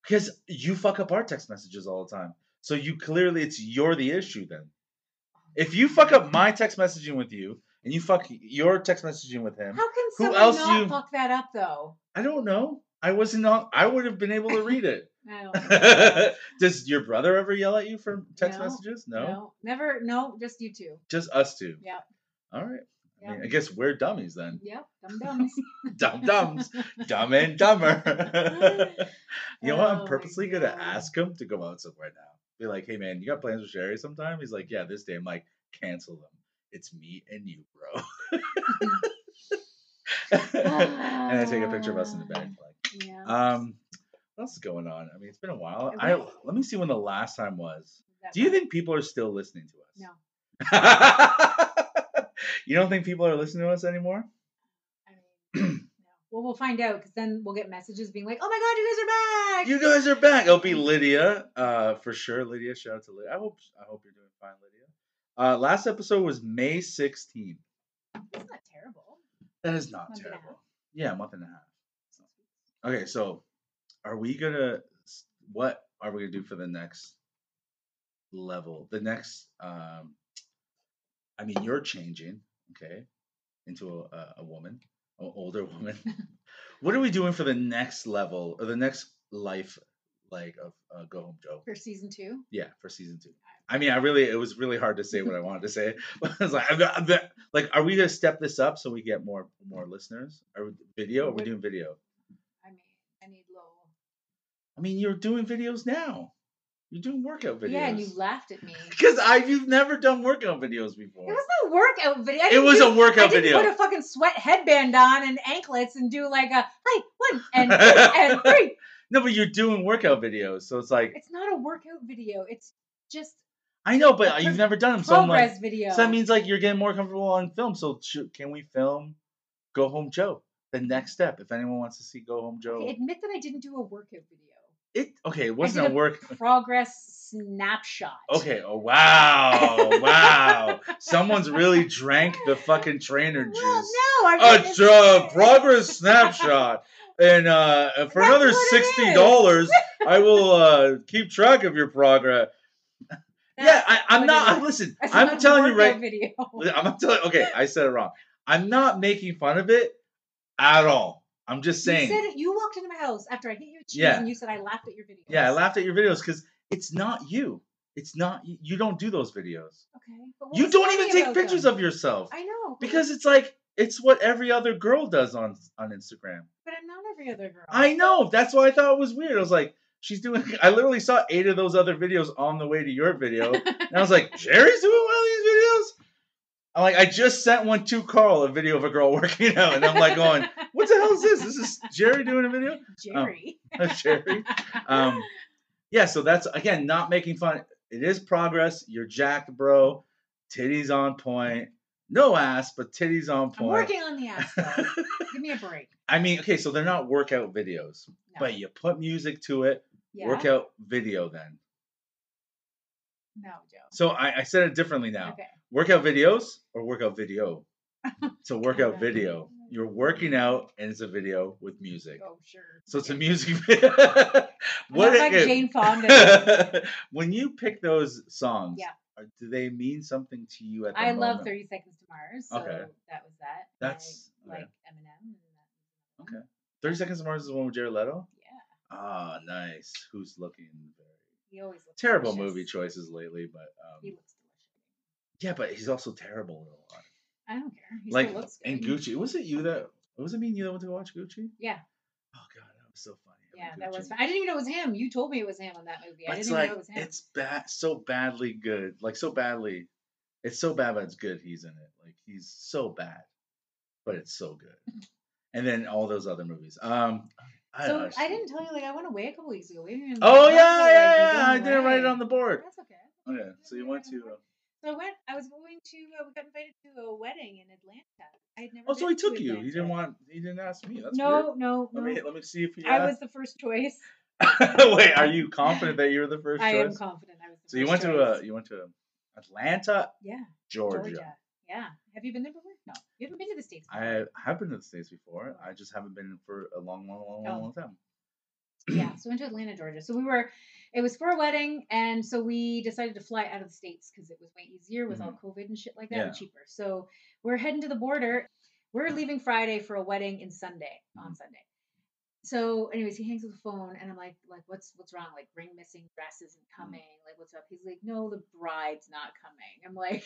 S3: Because you fuck up our text messages all the time. So you clearly it's you're the issue then. If you fuck up my text messaging with you and you fuck your text messaging with him,
S2: How can
S3: Who
S2: someone
S3: else
S2: not
S3: you-
S2: fuck that up though?
S3: I don't know. I wasn't on. I would have been able to read it. [laughs] [laughs] Does your brother ever yell at you for text
S2: No,
S3: messages? No?
S2: no, never. No, just you two.
S3: just us two.
S2: Yep.
S3: All right. I, mean, I guess we're dummies then.
S2: Yep. [laughs] Dum dums.
S3: Dumb dumbs, dumb and dumber. [laughs] you know what?
S2: Oh
S3: I'm purposely gonna ask him to go out somewhere now. Be like, hey man, you got plans with Sherry sometime? He's like, yeah, this day. I'm like, cancel them. It's me and you, bro. [laughs] and I take a picture of us in the bag. Like,
S2: yeah.
S3: um, what else is going on? I mean, it's been a while. I let me see when the last time was.
S2: That
S3: Do you think people are still listening to us?
S2: No. [laughs]
S3: you don't think people are listening to us anymore?
S2: I mean, [clears throat] no. Well, we'll find out because then we'll get messages being like, "Oh my god, you guys are back!"
S3: You guys are back. It'll be [laughs] Lydia, uh, for sure. Lydia, shout out to Lydia. I hope I hope you're doing fine, Lydia. Uh, last episode was May 16th.
S2: That's not terrible.
S3: That is not
S2: Month
S3: terrible. Yeah, a month and a half. Okay, so are we gonna? What are we gonna do for the next level? The next, um, I mean, you're changing, okay, into a, a, woman, an older [laughs] woman. what are we doing for the next level or the next life, like of uh, Go Home Joe?
S2: For season two,
S3: Yeah, for season two. I mean, I really, it was really hard to say what I wanted to say. But [laughs] I was like, I'm, I'm, like, are we gonna step this up so we get more more listeners? Are we video? Are we doing video?
S2: I mean, I need low.
S3: I mean, you're doing videos now. You're doing workout videos.
S2: Yeah, and you laughed at me. [laughs]
S3: Because I you've never done workout videos before.
S2: It was no workout video.
S3: It was
S2: do-
S3: a workout video.
S2: put a fucking sweat headband on and anklets and do like a hi one [laughs] and two and three.
S3: no, but you're doing workout videos, so it's like
S2: It's not a workout video. It's just
S3: I know, but you've never done them, so I'm like,
S2: video.
S3: so that means like you're getting more comfortable on film. So should, can we film Go Home Joe? The next step, if anyone wants to see Go Home Joe,
S2: Okay, admit that I didn't do a workout video.
S3: It okay. It wasn't a work.
S2: Progress snapshot.
S3: Okay. Oh wow, [laughs] wow. Someone's really drank the fucking trainer juice.
S2: Well, no, I
S3: a
S2: mean,
S3: uh, progress snapshot. And uh, for
S2: That's
S3: another sixty dollars, [laughs] I will uh, keep track of your progress. Yeah,
S2: That's
S3: I, I'm not. Listen,
S2: It's
S3: I'm telling you right.
S2: Video.
S3: I'm not telling. Okay, I said it wrong. I'm not making fun of it at all. I'm just saying.
S2: You said it, you walked into my house after I hit you with cheese
S3: Yeah.
S2: and you said I laughed at your video.
S3: yeah, I laughed at your videos because it's not you. It's not you. You don't do those videos.
S2: Okay.
S3: You don't even take pictures
S2: them?
S3: of yourself
S2: I know.
S3: because it's like it's what every other girl does on on Instagram.
S2: But I'm not every other girl.
S3: I know. That's why I thought it was weird. I was like, she's doing. [laughs] I literally saw eight of those other videos on the way to your video, and I was like, [laughs] Jerry's doing one of these videos. I'm like, I just sent one to Carl, a video of a girl [laughs] working out, and I'm like, going, what the hell is this? This is Jerry doing a video. [laughs]
S2: Jerry. [laughs]
S3: Jerry. Um, yeah. So that's again not making fun. It is progress. You're jacked, bro. Titties on point. No ass, but titties on point.
S2: I'm working on the ass though. Give me a break.
S3: I mean, okay, so they're not workout videos,
S2: No.
S3: but you put music to it.
S2: Yeah.
S3: Workout video then.
S2: No, Joe.
S3: So I, I said it differently now.
S2: Okay.
S3: Workout videos or workout video? [laughs] It's a workout video. You're working out, and it's a video with music.
S2: Oh sure.
S3: So it's a music [laughs] [laughs] video.
S2: Not like
S3: okay.
S2: Jane Fonda.
S3: when you pick those songs,
S2: Yeah.
S3: are- do they mean something to you at the
S2: I
S3: moment?
S2: love Thirty Seconds to Mars. So
S3: Okay.
S2: that was that.
S3: That's-
S2: I
S3: okay.
S2: like Eminem.
S3: Okay. 30 Seconds to Mars is the one with Jared Leto?
S2: Yeah.
S3: Ah, nice. Who's looking
S2: He always looks
S3: terrible
S2: delicious.
S3: movie choices lately, but
S2: He
S3: um,
S2: looks delicious.
S3: yeah, but he's also terrible in a lot.
S2: I don't care. He
S3: like
S2: still looks good.
S3: and Gucci. Was it you that was it me and you that went to watch Gucci?
S2: Yeah.
S3: Oh god, that was so funny.
S2: Yeah,
S3: having
S2: that was. Fun. I didn't even know it was him. You told me it was him on that movie. I
S3: But it's
S2: didn't even
S3: like
S2: know it was him.
S3: it's bad, so badly good, like so badly. It's so bad, but it's good. He's in it. Like he's so bad, but it's so good. [laughs] and then all those other movies. Um, I
S2: so
S3: know,
S2: I didn't tell you like I went away a couple weeks ago. We didn't even
S3: Oh
S2: talk
S3: yeah,
S2: about, like,
S3: yeah, yeah. I didn't write it on the board.
S2: That's okay.
S3: Okay, so you went to. Uh,
S2: So I went. I was going to. Uh, we got invited to a wedding in Atlanta. I had never.
S3: oh, so
S2: been
S3: he
S2: to
S3: took you. He didn't want. He didn't ask me. That's
S2: no,
S3: weird.
S2: no, no.
S3: Let me let me see if he.
S2: I
S3: asked.
S2: was the first choice. [laughs]
S3: Wait, are you confident that you were the first
S2: I
S3: choice?
S2: am confident. I was. The
S3: so you
S2: first
S3: went to uh,
S2: choice.
S3: you went to Atlanta,
S2: yeah,
S3: Georgia.
S2: Georgia. Yeah. Have you been there before? No. You haven't been to the states.
S3: I have been to the states before. I just haven't been for a long, long, long, long,
S2: Oh.
S3: long time.
S2: yeah. So we went to Atlanta, Georgia. So we were. It was for a wedding, and so we decided to fly out of the states because it was way easier with all COVID and shit like that, and
S3: Mm-hmm.
S2: Cheaper. So we're heading to the border. We're leaving Friday for a wedding in Sunday on
S3: Mhm.
S2: Sunday. So, anyways, he hangs up the phone, and I'm like, like, what's what's wrong? Like, ring missing, dress isn't
S3: Mm-hmm.
S2: coming. Like, what's up? He's like, no, the bride's not coming. I'm like,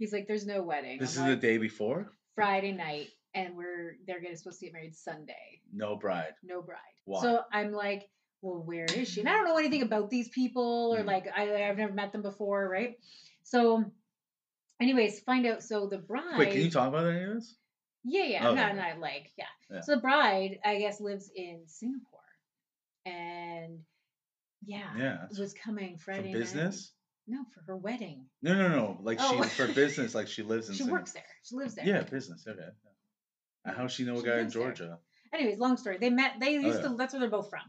S2: he's like, there's no wedding.
S3: This
S2: I'm
S3: is
S2: like,
S3: the day before.
S2: Friday night, and we're they're gonna supposed to get married Sunday.
S3: No bride.
S2: No bride.
S3: Why?
S2: So I'm like, well, where is she? And I don't know anything about these people, or
S3: Mhm.
S2: like I I've never met them before, right? So, anyways, find out. So the bride.
S3: Wait, can you talk about any of this?
S2: Yeah, yeah.
S3: Oh,
S2: I'm not,
S3: okay.
S2: not like, yeah.
S3: Yeah.
S2: So the bride, I guess, lives in Singapore. And yeah,
S3: Yeah,
S2: was coming
S3: for
S2: Friday
S3: business.
S2: No, for her wedding.
S3: No, no, no. Like
S2: Oh.
S3: she for business. Like she lives [laughs] in.
S2: She works there. She lives there.
S3: Yeah, business. Okay. And how she know a
S2: She
S3: guy in
S2: lives there.
S3: Georgia?
S2: Anyways, long story. They met. They used
S3: Oh, yeah.
S2: to. That's where they're both from.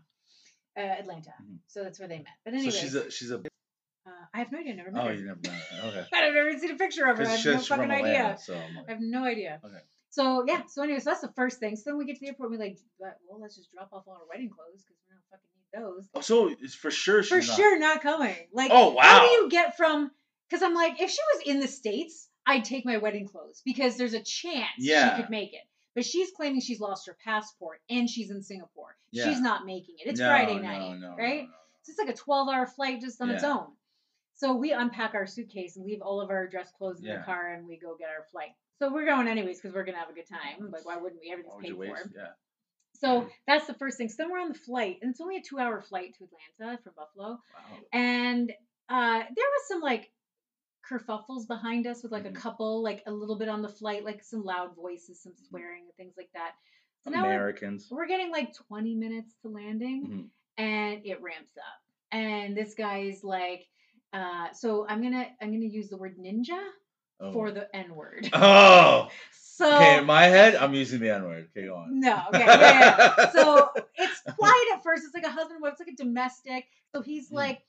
S2: Uh, Atlanta.
S3: Mhm.
S2: So that's where they met. But anyway,
S3: So she's a she's a.
S2: uh, I have no idea. Never met her.
S3: Oh,
S2: her.
S3: you never met her. Okay. [laughs]
S2: I've never seen a picture of her. I have no fucking
S3: Atlanta,
S2: idea.
S3: so like,
S2: I have no idea.
S3: Okay.
S2: So yeah. So anyways, that's the first thing. So then we get to the airport. and We're like, well, let's just drop off all our wedding clothes because we don't fucking need those.
S3: Oh, so it's for sure she's
S2: For
S3: not.
S2: sure, not coming. Like,
S3: Oh,
S2: How do you get from? Because I'm like, if she was in the states, I'd take my wedding clothes because there's a chance
S3: Yeah.
S2: she could make it. But she's claiming she's lost her passport and she's in Singapore.
S3: Yeah.
S2: She's not making it. It's
S3: No,
S2: Friday night,
S3: no, no,
S2: right? So it's like a 12 hour flight just on its own. So we unpack our suitcase and leave all of our dress clothes in
S3: Yeah.
S2: the car and we go get our flight. So we're going anyways because we're gonna have a good time. Like why wouldn't we? Everything's
S3: Why
S2: paid for.
S3: Yeah.
S2: So that's the first thing. So then we're on the flight and it's only a two hour flight to Atlanta from Buffalo.
S3: Wow.
S2: And uh, there was some like kerfuffles behind us with like
S3: Mhm.
S2: a couple, like a little bit on the flight, like some loud voices, some swearing and things like that. So now we're,
S3: Americans.
S2: we're getting like 20 minutes to landing
S3: Mhm.
S2: and it ramps up. And this guy's like, uh, so I'm gonna I'm gonna use the word ninja
S3: Oh.
S2: for the N word. [laughs] [laughs]
S3: Oh.
S2: So
S3: Okay, in my head, I'm using the N word. Okay, go on.
S2: no, okay, [laughs] yeah, yeah. So it's quiet at first. It's like a husband and wife. It's like a domestic. So he's
S3: Mm.
S2: like,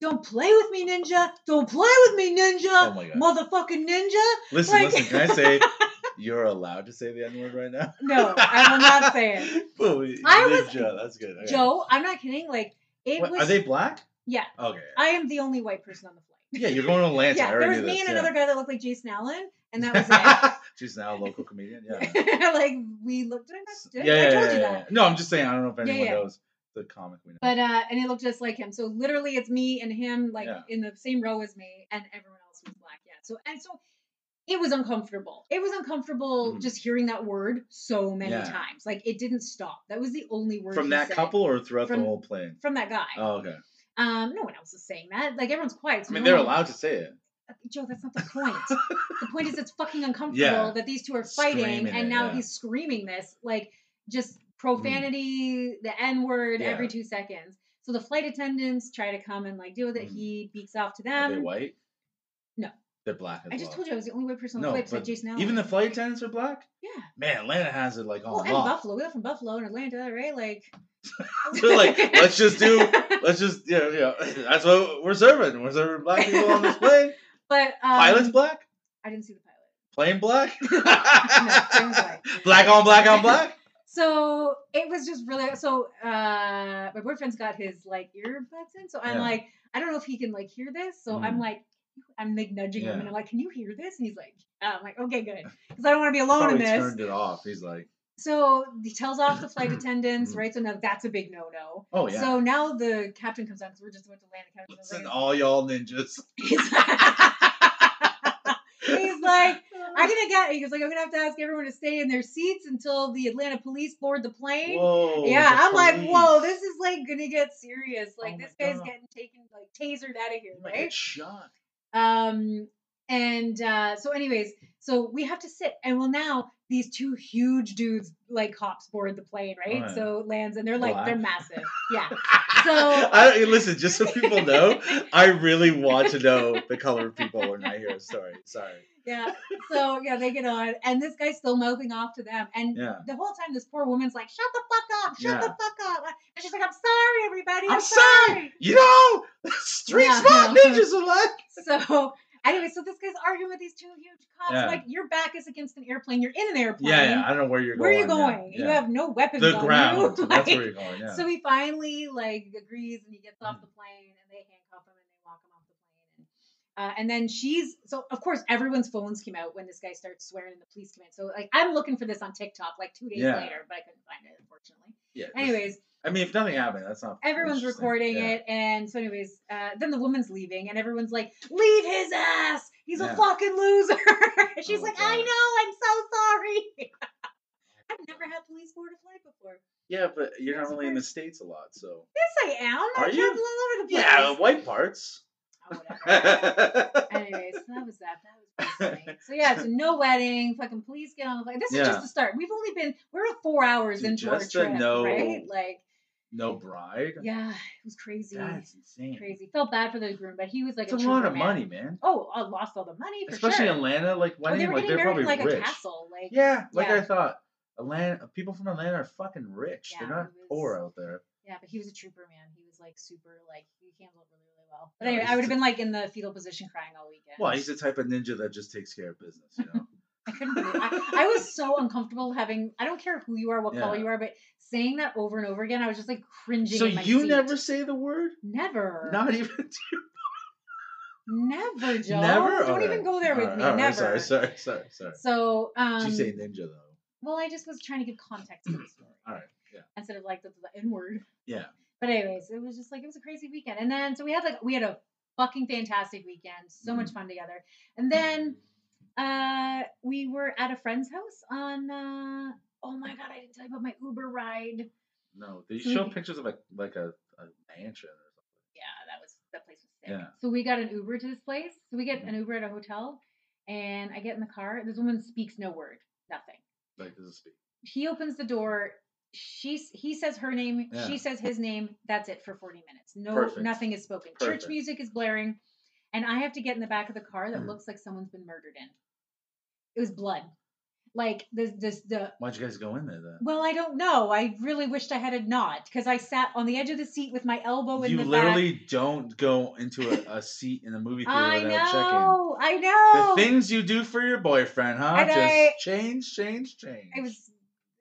S2: "Don't play with me, ninja! Don't play with me, ninja!
S3: Oh my God.
S2: Motherfucking ninja!"
S3: Listen,
S2: Like-
S3: listen. Can I say you're allowed to say the N word right now?
S2: No, I will not say it. I was-
S3: That's good. Okay.
S2: Joe, I'm not kidding. Like it
S3: What,
S2: was.
S3: are they black?
S2: Yeah,
S3: Okay.
S2: I am the only white person on the flight.
S3: Yeah, you're going to Atlanta. I
S2: yeah, there was me
S3: this,
S2: and
S3: yeah.
S2: another guy that looked like Jason Allen, and that was it. [laughs]
S3: She's now a local comedian. Yeah. [laughs]
S2: like we looked. I not?
S3: Yeah, yeah,
S2: I told
S3: yeah,
S2: you that.
S3: yeah. No, I'm just saying. I don't know if anyone knows the comic we know.
S2: But uh, and it looked just like him. So literally, it's me and him, like in the same row as me, and everyone else was black. Yeah. So and so, it was uncomfortable. It was uncomfortable
S3: Mhm.
S2: just hearing that word so many
S3: Yeah.
S2: times. Like it didn't stop. That was the only word
S3: From that
S2: said.
S3: couple or throughout
S2: From-
S3: the whole plane?
S2: From that guy.
S3: Oh, okay.
S2: Um, no one else is saying that. Like everyone's quiet.
S3: I
S2: so
S3: mean,
S2: no
S3: they're
S2: one-
S3: allowed to say it.
S2: Joe, that's not the point. the point is it's fucking [laughs] uncomfortable
S3: Yeah.
S2: that these two are fighting
S3: Screaming
S2: and
S3: it,
S2: now
S3: yeah.
S2: he's screaming this like just profanity, the N word
S3: Yeah.
S2: every two seconds. So the flight attendants try to come and like deal with it.
S3: Mhm.
S2: He beaks off to them.
S3: Are they white?
S2: No.
S3: They're black
S2: I just
S3: well.
S2: told you I was the only white person on the
S3: No,
S2: flight besides
S3: but
S2: Jason Allen.
S3: even the flight attendants are black.
S2: yeah.
S3: Man, Atlanta has it like on
S2: Well, and. Buffalo. We got from Buffalo and Atlanta, right? Like. [laughs]
S3: They're like, let's just do, [laughs] let's just, yeah, yeah. That's what we're serving. We're serving black people on this plane.
S2: But um,
S3: Pilot's black.
S2: I didn't see the pilot.
S3: Plain black? [laughs]
S2: plain black.
S3: black on black on black?
S2: So it was just really so uh my boyfriend's got his like earbuds in, so I'm
S3: Yeah.
S2: like, I don't know if he can like hear this. So I'm
S3: Mm.
S2: like I'm like nudging him and I'm like, Can you hear this? And he's like, yeah. I'm like, okay, good. Because I don't want to be alone in this.
S3: turned it off. He's like,
S2: So he tells off the flight attendants, right? So now that's a big no no.
S3: oh yeah.
S2: So now the captain comes on because we're just about to land. The captain
S3: Listen, all y'all ninjas.
S2: He's [laughs] He's like, I'm gonna get. He goes like, I'm gonna have to ask everyone to stay in their seats until the Atlanta police board the plane.
S3: Whoa.
S2: yeah,
S3: the
S2: I'm like, whoa, this is like gonna get serious. Like
S3: Oh
S2: this guy's
S3: God.
S2: getting taken, like tasered out of here,
S3: You might get
S2: right?
S3: shot.
S2: Um, and uh, so, anyways, so we have to sit, and well, now these two huge dudes, like cops, board the plane, right?
S3: Yeah.
S2: So it lands, and they're like, they're massive, yeah. [laughs] So-
S3: I listen, just so people know, I really want to know the color of people when I hear a story. Sorry.
S2: Yeah. So yeah, they get on, and this guy's still mouthing off to them, and
S3: Yeah.
S2: the whole time this poor woman's like, "Shut the fuck up! Shut the fuck up!" And she's like, "I'm sorry, everybody. I'm,
S3: I'm sorry. You know, [laughs] street
S2: Yeah.
S3: smart [laughs] ninjas are like.
S2: So anyway, so this guy's arguing with these two huge cops.
S3: Yeah.
S2: Like your back is against an airplane. You're in an airplane.
S3: Yeah, yeah, I don't know where you're
S2: Where
S3: going.
S2: Where are you going?
S3: yeah.
S2: You have no weapons
S3: the
S2: on
S3: ground.
S2: you. [laughs]
S3: That's where you're going. Yeah.
S2: So he finally like agrees and he gets off
S3: Mm.
S2: the plane and they handcuff him and they walk him off the plane. And, uh, and then she's so of course everyone's phones came out when this guy starts swearing and the police come in. So like I'm looking for this on TikTok like two days later, but I couldn't find it unfortunately.
S3: yeah.
S2: Anyways,
S3: I mean, if nothing happened, that's not.
S2: everyone's recording
S3: Yeah.
S2: it, and so anyways, uh, then the woman's leaving, and everyone's like, "Leave his ass! He's a fucking loser!" [laughs] She's
S3: Oh,
S2: like,
S3: God.
S2: "I know, I'm so sorry." [laughs] I've never had police board a flight before.
S3: Yeah, but you're
S2: That's
S3: not only in the states a lot, so.
S2: Yes, I am. I
S3: Are you?
S2: travel all over the place.
S3: Yeah, white parts.
S2: Oh. [laughs] Anyways, so that was that. That was pretty funny. So yeah, so no wedding. Fucking police get on the flight. This is
S3: Yeah.
S2: just the start. We've only been we're four hours
S3: Dude,
S2: into our trip,
S3: know-
S2: right? Like,
S3: no bride.
S2: yeah, it was crazy.
S3: That's insane.
S2: crazy. Felt bad for the groom, but he was like
S3: It's a
S2: a
S3: lot of
S2: man.
S3: money, man.
S2: Oh, I lost all the money for
S3: Especially
S2: sure.
S3: Atlanta, like
S2: Well,
S3: wedding,
S2: they were
S3: like they're probably
S2: in like
S3: rich.
S2: a castle. Like
S3: Yeah, like
S2: Yeah.
S3: I thought. Atlanta, people from Atlanta are fucking rich.
S2: Yeah,
S3: they're not
S2: was-
S3: poor out there.
S2: yeah, but he was a trooper man. He was like super like he handled it really really well. But
S3: No,
S2: anyway, I would have been like in the fetal position crying all weekend.
S3: Well, he's the type of ninja that just takes care of business, you know.
S2: I couldn't believe it. I, I was so uncomfortable having I don't care who you are, what color you are, but saying that over and over again, I was just like cringing.
S3: so you
S2: seat.
S3: never say the word?
S2: never
S3: Not even
S2: never Joe.
S3: never.
S2: Don't even go there with
S3: Alright,
S2: me.
S3: alright,
S2: never.
S3: Sorry, sorry, sorry, sorry.
S2: So um
S3: Did you say ninja though?
S2: well I just was trying to give context to the [clears throat] story.
S3: All right. Yeah.
S2: Instead of like the, the N word.
S3: Yeah.
S2: But anyways, it was just like it was a crazy weekend. And then so we had like we had a fucking fantastic weekend. So much
S3: Mhm.
S2: fun together. And then uh we were at a friend's house on uh oh my god, I didn't tell you about my Uber ride.
S3: No. Did
S2: So
S3: show
S2: we- [laughs]
S3: pictures of like like a, a mansion or something?
S2: Yeah, that was that place was sick.
S3: Yeah.
S2: So we got an Uber to this place. So we get
S3: Mhm.
S2: an Uber at a hotel and I get in the car. This woman speaks no word, nothing.
S3: Like does it speak?
S2: He opens the door. She he says her name.
S3: Yeah.
S2: She says his name. That's it for forty minutes. No,
S3: Perfect.
S2: nothing is spoken. Church music is blaring, and I have to get in the back of the car that
S3: Mhm.
S2: looks like someone's been murdered in. It was blood, like this this the.
S3: Why'd you guys go in there then?
S2: Well, I don't know. I really wished I had a not because I sat on the edge of the seat with my elbow in the
S3: you
S2: the
S3: literally don't go into a, a seat in a movie theater
S2: I
S3: without checking.
S2: know. I know.
S3: The things you do for your boyfriend, huh?
S2: And
S3: Just
S2: I-
S3: change, change, change.
S2: It was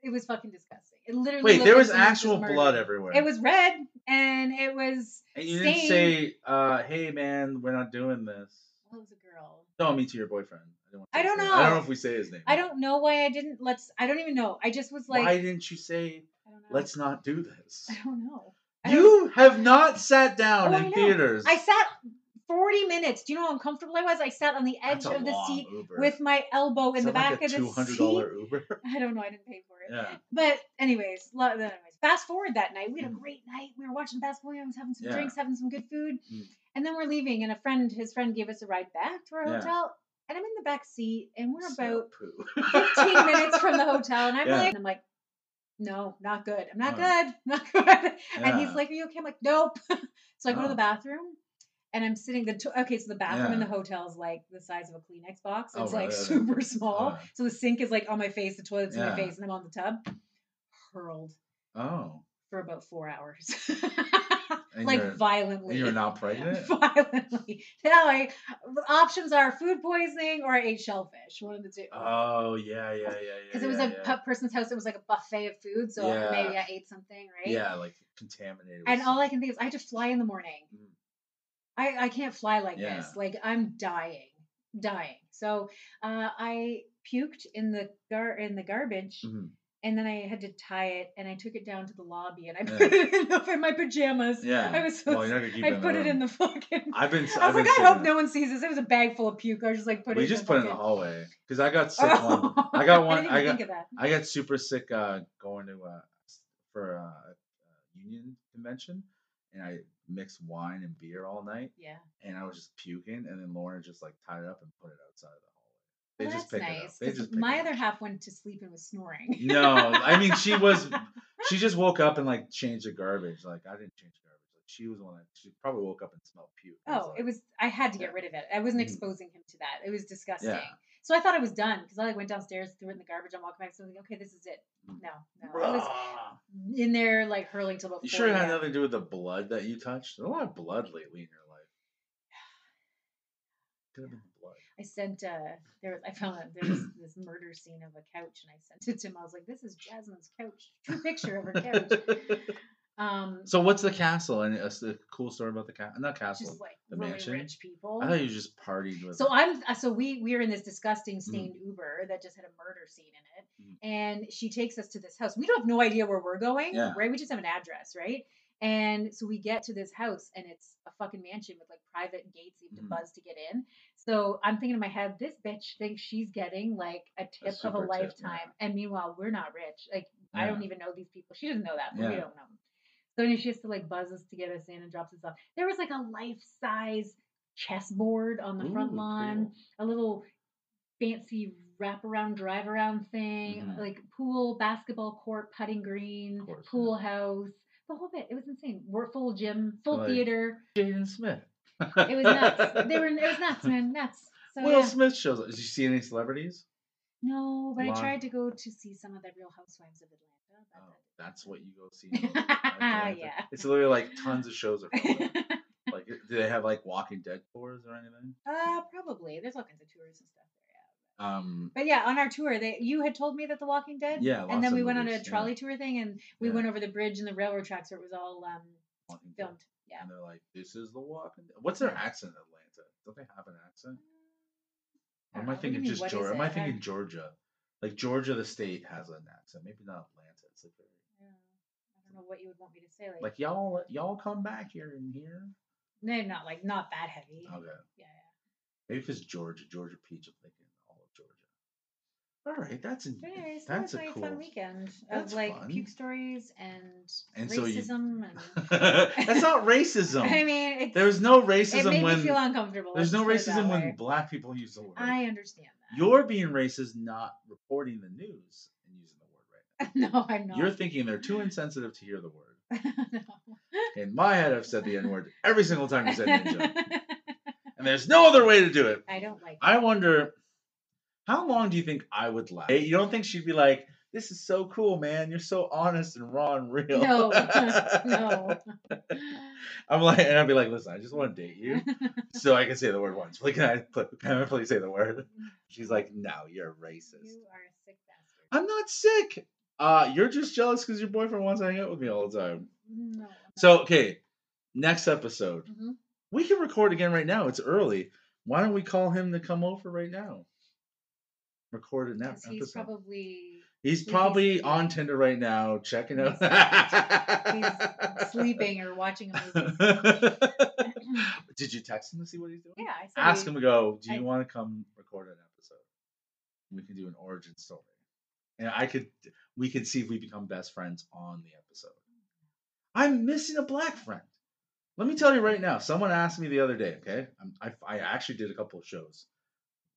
S2: it was fucking disgusting. It literally
S3: Wait, there was actual
S2: murdered.
S3: blood everywhere.
S2: It was red and it was
S3: And you didn't say, uh, "Hey, man, we're not doing this."
S2: Well, it was a girl.
S3: No, I mean to your boyfriend. I don't,
S2: I don't
S3: name. I don't
S2: know.
S3: know if we say his name.
S2: I don't know why I didn't. Let's. I don't even know. I just was like.
S3: Why didn't you say,
S2: I don't know.
S3: "Let's not do this"?
S2: I don't know. I don't-
S3: You have not sat down
S2: Oh,
S3: in
S2: know.
S3: theaters.
S2: I sat forty minutes. Do you know how uncomfortable I was? I sat on the edge of the seat
S3: Uber.
S2: with my elbow in the back
S3: like
S2: of the seat. [laughs]
S3: Uber.
S2: I don't know. I didn't pay for it.
S3: yeah.
S2: But anyways, anyways, fast forward that night. We had a great night. We were watching basketball. I was having some
S3: Mm. Yeah.
S2: drinks, having some good food,
S3: Mm.
S2: and then we're leaving. And a friend, his friend, gave us a ride back to our
S3: Yeah.
S2: hotel. And I'm in the back seat, and we're about
S3: poo.
S2: 15 minutes from the [laughs] hotel, and I'm
S3: Yeah.
S2: like, I'm like, no, not good. I'm not
S3: No.
S2: good, [laughs] not good. And
S3: Yeah.
S2: he's like, Are you okay? I'm like, Nope. [laughs] so I go to
S3: Oh.
S2: the bathroom, and I'm sitting. The to- okay, so the bathroom in the hotel is like the size of a Kleenex box.
S3: Oh,
S2: It's like
S3: really?
S2: super small.
S3: Alright.
S2: So the sink is like on my face, the toilet's in my face, and I'm on the tub. Hurled
S3: Oh.
S2: for about four hours. Like violently.
S3: And you're not pregnant? [laughs]
S2: violently. [laughs] Now, like options are food poisoning or I ate shellfish. One of the two.
S3: Oh yeah, yeah, yeah, yeah.
S2: Because it was
S3: yeah,
S2: a
S3: yeah.
S2: person's house. It was like a buffet of food, so
S3: Yeah.
S2: maybe I ate something, right?
S3: Yeah, like contaminated.
S2: And all I can think is I had to fly in the morning.
S3: Mm.
S2: I I can't fly like this. Like I'm dying, dying. So uh, I puked in the gar in the garbage,
S3: Mhm.
S2: And then I had to tie it, and I took it down to the lobby, and I
S3: Yeah.
S2: put it [laughs] in, my pajamas.
S3: Yeah.
S2: I was so.
S3: well, you're not gonna keep
S2: I
S3: it
S2: put it in the fucking.
S3: I've been.
S2: I
S3: I've
S2: was
S3: been
S2: like, I hope no one sees this. It was a bag full of puke. I was just like, put
S3: We
S2: it.
S3: just
S2: in
S3: put it in the hallway because I got [laughs] sick one. I got one-
S2: didn't
S3: I got-
S2: think of that.
S3: I got super sick uh, going to uh, for a, a union convention, and I mixed wine and beer all night,
S2: Yeah.
S3: and I was just puking, and then Lorna just like tied it up and put it outside of the. They
S2: Well,
S3: just
S2: that's
S3: picked it up.
S2: nice.
S3: They just
S2: my
S3: it
S2: other half went to sleep and was snoring.
S3: No, I mean she [laughs] was. She just woke up and like changed the garbage. Like I didn't change the garbage. Like she was the one that she probably woke up and smelled puke.
S2: Oh,
S3: like,
S2: it was. I had to get rid of it. I wasn't
S3: Mhm.
S2: exposing him to that. It was disgusting.
S3: Yeah.
S2: So I thought I was done because I like went downstairs, threw it in the garbage, and walked back. So I was like, okay, this is it.
S3: Mm.
S2: No, no. I was in there like hurling till about.
S3: You sure it had nothing to do with the blood that you touched? There's a lot of blood lately in your. Could have been blood.
S2: I sent. uh There was. I found that there was this murder scene of a couch, and I sent it to him. I was like, this is Jasmine's couch. True picture of her couch. [laughs] Um,
S3: so what's the castle? And it's the cool story about the castle? Not castle.
S2: just like
S3: the
S2: really
S3: mansion?
S2: rich people.
S3: I thought you just partied with.
S2: So I'm uh, so we we are in this disgusting
S3: Mm-hmm.
S2: stained Uber that just had a murder scene in it,
S3: Mhm.
S2: and she takes us to this house. We don't have no idea where we're going,
S3: Yeah.
S2: right? We just have an address, right? And so we get to this house, and it's a fucking mansion with like private gates you have to
S3: Mhm.
S2: buzz to get in. So I'm thinking in my head, this bitch thinks she's getting like a tip of a
S3: tip, yeah.
S2: lifetime, and meanwhile we're not rich. Like I don't even know these people. She doesn't know that, but we don't know. So then she has to like buzz us to get us in and drops us off. There was like a life size chessboard on the front lawn
S3: cool.
S2: a little fancy wraparound drive around thing,
S3: Mhm.
S2: like pool, basketball court, putting green,
S3: course, yeah.
S2: pool house, the whole bit. It was insane. We're full gym, full
S3: Like-
S2: theater.
S3: Jaden Smith.
S2: It was nuts. they were. [laughs] It was nuts, man. Nuts. So
S3: Will
S2: yeah.
S3: Smith shows up. Did you see any celebrities?
S2: No, but I tried to go to see some of the Real Housewives of Atlanta.
S3: Oh, that's what you go see.
S2: that
S3: in
S2: didn't-
S3: Atlanta. [laughs]
S2: yeah.
S3: It's literally like tons of shows are. [laughs] Like, do they have like Walking Dead tours or anything?
S2: uh, probably. There's all kinds of tours and stuff.
S3: Um,
S2: But yeah, on our tour, they you had told me that The Walking Dead.
S3: yeah.
S2: And then we went on a
S3: movies, yeah.
S2: trolley tour thing, and we
S3: Yeah.
S2: went over the bridge and the railroad tracks where it was all um,
S3: Walking Dead.
S2: filmed. Yeah.
S3: And they're like, "This is the Walking." Dead. What's their accent in Atlanta? Don't they have an accent? Or am. I
S2: What do you
S3: thinking
S2: mean,
S3: just Georgia? Am I thinking Georgia? Like Georgia, the state has an accent. Maybe not Atlanta. It's like very,
S2: Yeah. I don't know what you would want me to say. Like,
S3: like y'all, y'all come back here and here.
S2: no, not like not that heavy.
S3: Okay.
S2: Yeah, yeah.
S3: Maybe if it's Georgia, Georgia Peach, I'm thinking all of Georgia. All right, that's in,
S2: yeah. That
S3: that's a
S2: my
S3: cool.
S2: fun weekend
S3: That's
S2: of like
S3: fun.
S2: puke stories and,
S3: And so you-
S2: racism and. [laughs]
S3: that's not racism.
S2: I mean, it's,
S3: There's no
S2: it
S3: racism
S2: made
S3: when
S2: me feel uncomfortable.
S3: there's no
S2: let's just put it
S3: racism when
S2: way.
S3: black people use the word.
S2: I understand that.
S3: You're being racist, not reporting the news and using the word right now. [laughs]
S2: no, I'm not.
S3: You're thinking they're too insensitive to hear the word. [laughs]
S2: no.
S3: In my head, I've said the N word every single time you said ninja, and there's no other way to do it.
S2: I don't like.
S3: I wonder, how long do you think I would last? Hey, You don't think she'd be like, "This is so cool, man. You're so honest and raw and real."
S2: No, [laughs] no.
S3: I'm like, and I'd be like, "Listen, I just want to date you, so I can say the word once. Like, can I, can I please say the word?" She's like, "No, you're racist.
S2: You are a sick bastard.
S3: I'm not sick. Uh, you're just jealous because your boyfriend wants to hang out with me all the time."
S2: No. I'm
S3: So, okay, next episode.
S2: Mhm.
S3: We can record again right now. It's early. Why don't we call him to come over right now? Record an ep-
S2: 'Cause he's
S3: episode.
S2: probably
S3: He's probably
S2: sleepy.
S3: on Tinder right now, checking out.
S2: he's sleeping or watching a movie.
S3: Did you text him to see what he's doing?
S2: Yeah, I said
S3: Ask him to go. Do
S2: I-
S3: you want to come record an episode? We can do an origin story, and I could. We could see if we become best friends on the episode. I'm missing a black friend. Let me tell you right now. Someone asked me the other day. Okay, I'm, I I actually did a couple of shows.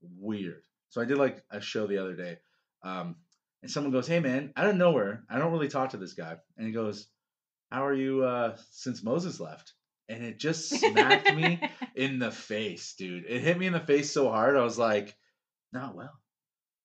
S3: Weird. So I did like a show the other day, um, and someone goes, "Hey man, out of nowhere, I don't really talk to this guy," and he goes, "How are you uh, since Moses left?" And it just smacked me [laughs] in the face, dude. It hit me in the face so hard. I was like, not well.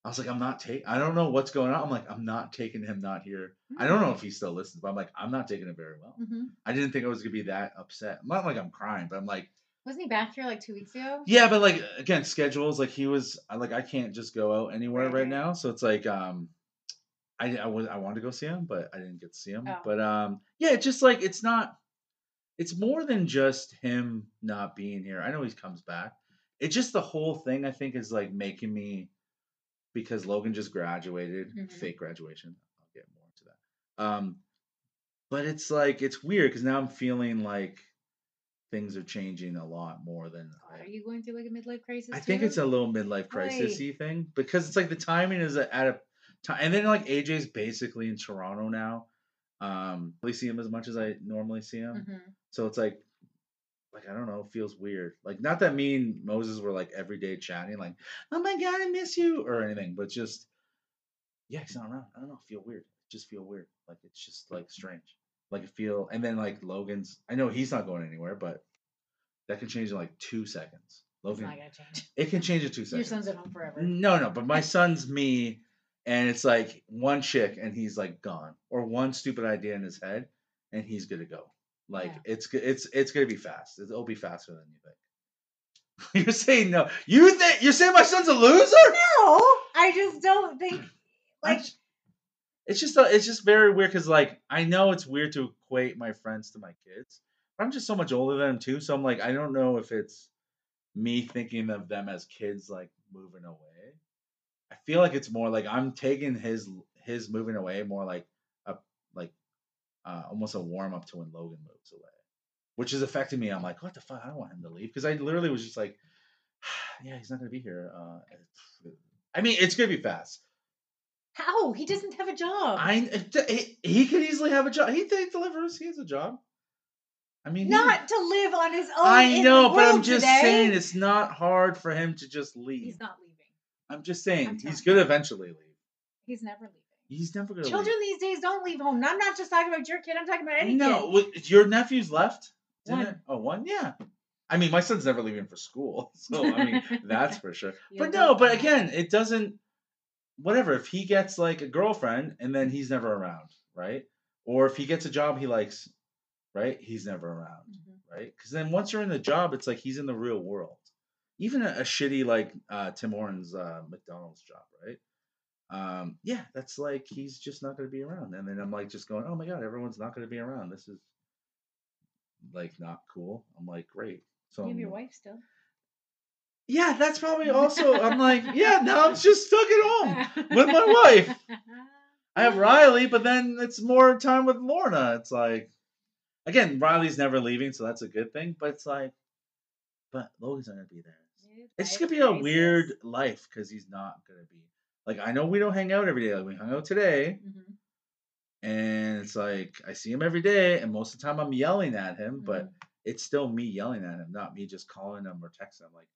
S3: I was like, I'm not taking. I don't know what's going on. I'm like, I'm not taking him not here. I don't know if he still listens, but I'm like, I'm not taking it very well.
S2: hmm
S3: I didn't think I was gonna be that upset. Not like I'm crying, but I'm like,
S2: Wasn't he back here like two weeks ago?
S3: yeah, but like again, schedules. Like he was, like I can't just go out anywhere
S2: Right,
S3: right, now. So it's like, um, I I was I wanted to go see him, but I didn't get to see him.
S2: Oh.
S3: But um, yeah, it's just like it's not. It's more than just him not being here. I know he comes back. It's just the whole thing. I think is like making me because Logan just graduated,
S2: Mhm.
S3: fake graduation. I'll get more into that. Um, but it's like it's weird because now I'm feeling like things are changing a lot more than I-
S2: Are you going through like a midlife crisis?
S3: I think it's a little midlife crisis thing because it's like the timing is at a time, and then like AJ's basically in Toronto now. Um, I really see him as much as I normally see him,
S2: Mhm.
S3: so it's like, like I don't know, it feels weird. Like not that me and Moses were like every day chatting, like, oh my god, I miss you or anything, but just, yeah, he's not around. I don't know, feel weird. Just feel weird. Like it's just like strange. Like I feel, and then like Logan's. I know he's not going anywhere, but that can change in like two seconds.
S2: It's
S3: Logan,
S2: not gonna change.
S3: it can change in two seconds.
S2: Your son's at home forever.
S3: No, no, but my son's me, and it's like one chick, and he's like gone, or one stupid idea in his head, and he's gonna go. Like
S2: Yeah.
S3: it's it's it's gonna be fast. It'll be faster than you think. [laughs] you're saying no. You think you're saying my son's a loser?
S2: No, I just don't think. Like,
S3: it's just a, it's just very weird because like I know it's weird to equate my friends to my kids. But I'm just so much older than them too, so I'm like I don't know if it's me thinking of them as kids like moving away. I feel like it's more like I'm taking his his moving away more like a like uh, almost a warm up to when Logan moves away, which is affecting me. I'm like, what the fuck? I don't want him to leave because I literally was just like, [sighs] yeah, he's not gonna be here. Uh, I mean, it's gonna be fast.
S2: How he doesn't have a job.
S3: I uh, he, he could easily have a job. He, he delivers. He has a job. I mean, he-
S2: not to live on his own.
S3: I know, but I'm just
S2: today.
S3: saying it's not hard for him to just leave.
S2: He's not leaving.
S3: I'm just saying
S2: I'm
S3: he's gonna eventually leave.
S2: He's never leaving.
S3: He's never gonna
S2: Children
S3: leave.
S2: these days don't leave home. I'm not just talking about your kid. I'm talking about any
S3: No,
S2: kid.
S3: well, your nephew's left.
S2: One.
S3: Oh, one. Yeah. I mean, my son's never leaving for school, [laughs] so I mean [laughs] that's for sure. But- no, but again, it doesn't. Whatever. If he gets like a girlfriend and then he's never around, right? Or if he gets a job he likes, right? He's never around,
S2: Mhm.
S3: right? Because then once you're in the job, it's like he's in the real world. Even a, a shitty like uh, Tim Hortons uh, McDonald's job, right? Um, yeah, that's like he's just not going to be around. And then I'm like just going, oh my god, everyone's not going to be around. This is like not cool. I'm like, great. So
S2: You have your wife still.
S3: Yeah, that's probably also. I'm [laughs] like, yeah, now I'm just stuck at home with my wife. I have [laughs] Riley, but then it's more time with Lorna. It's like, again, Riley's never leaving, so that's a good thing. But it's like, but Logan's not gonna be there. It's just gonna be a weird life because he's not gonna be. Like, I know we don't hang out every day. Like, we hung out today,
S2: Mhm.
S3: and it's like I see him every day, and most of the time I'm yelling at him, but
S2: Mhm.
S3: it's still me yelling at him, not me just calling him or texting him like,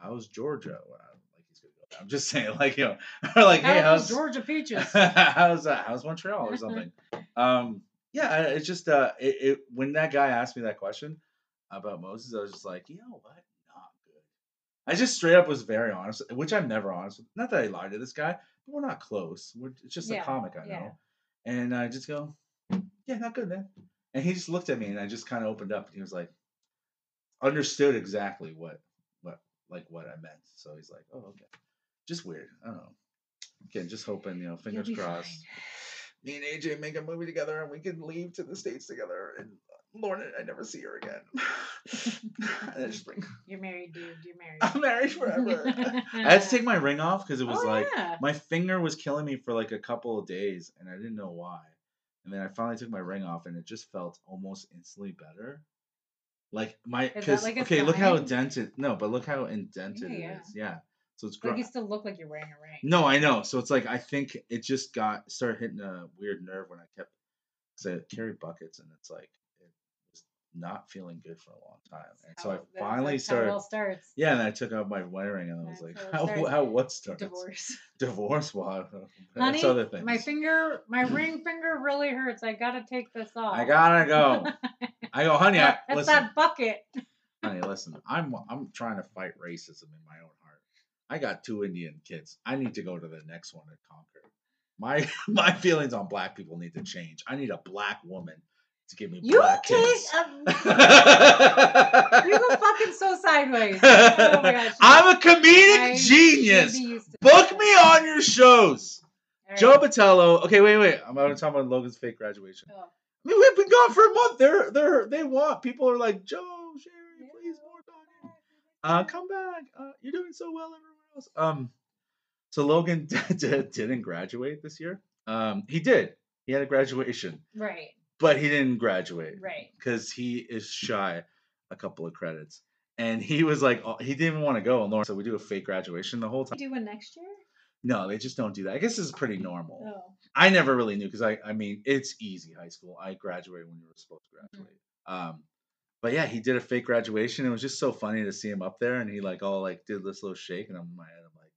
S3: "How's Georgia?" Well, like he's gonna go. I'm just [laughs] saying, like you know, [laughs] or like, "Hey,
S2: How's Georgia [laughs] peaches?
S3: how's uh, how's Montreal or something?" um, yeah, it's just uh, it, it when that guy asked me that question about Moses, I was just like, you know what, not good. I just straight up was very honest, which I'm never honest with. Not that I lied to this guy, but we're not close. We're it's just
S2: Yeah,
S3: a comic I know,
S2: yeah.
S3: and I just go, yeah, not good, man. And he just looked at me, and I just kind of opened up, and he was like, understood exactly what like what I meant. So he's like, oh, okay, just weird. I don't know. Again, just hoping, you know, fingers crossed
S2: fine.
S3: me and AJ make a movie together and we can leave to the States together and Lorna, I never see her again. [laughs] and I just bring,
S2: You're married, dude. You're married.
S3: I'm married forever. [laughs] I had to take my ring off because it was
S2: Oh,
S3: like
S2: yeah.
S3: my finger was killing me for like a couple of days and I didn't know why. And then I finally took my ring off and it just felt almost instantly better. Like my because
S2: like
S3: okay, look how indented. No, but look how indented
S2: Yeah, yeah.
S3: is. Yeah. So it's gr-
S2: you still look like you're wearing a ring.
S3: no, I know. So it's like I think it just got started hitting a weird nerve when I kept because I carried buckets and it's like it not feeling good for a long time. And so I finally
S2: that's how it
S3: started.
S2: all starts.
S3: Yeah, and I took out my wedding and I was
S2: That's
S3: like,
S2: how
S3: how
S2: starts.
S3: how what starts?
S2: Divorce. [laughs]
S3: Divorce. Well, I don't know.
S2: Honey,
S3: That's other things.
S2: my finger, my [laughs] ring finger really hurts. I gotta take this off.
S3: I gotta go. [laughs] I go, honey. I,
S2: That- That's
S3: listen,
S2: that bucket.
S3: honey, listen. I'm I'm trying to fight racism in my own heart. I got two Indian kids. I need to go to the next one at conquer. My my feelings on black people need to change. I need a black woman to give me
S2: You
S3: black kids.
S2: Um, [laughs] you go fucking so sideways. [laughs] Oh my gosh.
S3: I'm a comedic
S2: I
S3: genius.
S2: should be used to
S3: Book
S2: that.
S3: me on your shows.
S2: Right.
S3: Joe Patello. Okay, wait, wait. I'm about to talk about Logan's fake graduation.
S2: Oh.
S3: I mean, we've been gone for a month. They're they're they want people are like Joe, Sherry, please more talking. Uh, come back. Uh, you're doing so well everywhere else. Um, so Logan [laughs] didn't graduate this year. Um, he did. He had a graduation,
S2: Right,
S3: but he didn't graduate
S2: right.
S3: because he is shy a couple of credits. And he was like, oh, he didn't even want to go. And Lorna, so we do a fake graduation the whole time.
S2: Do one next year?
S3: No, they just don't do that. I guess is pretty normal.
S2: Oh.
S3: I never really knew because I, I mean, it's easy high school. I graduated when you were supposed to graduate. Um, but yeah, he did a fake graduation. It was just so funny to see him up there, and he like all like did this little shake, and I'm in my head, I'm like,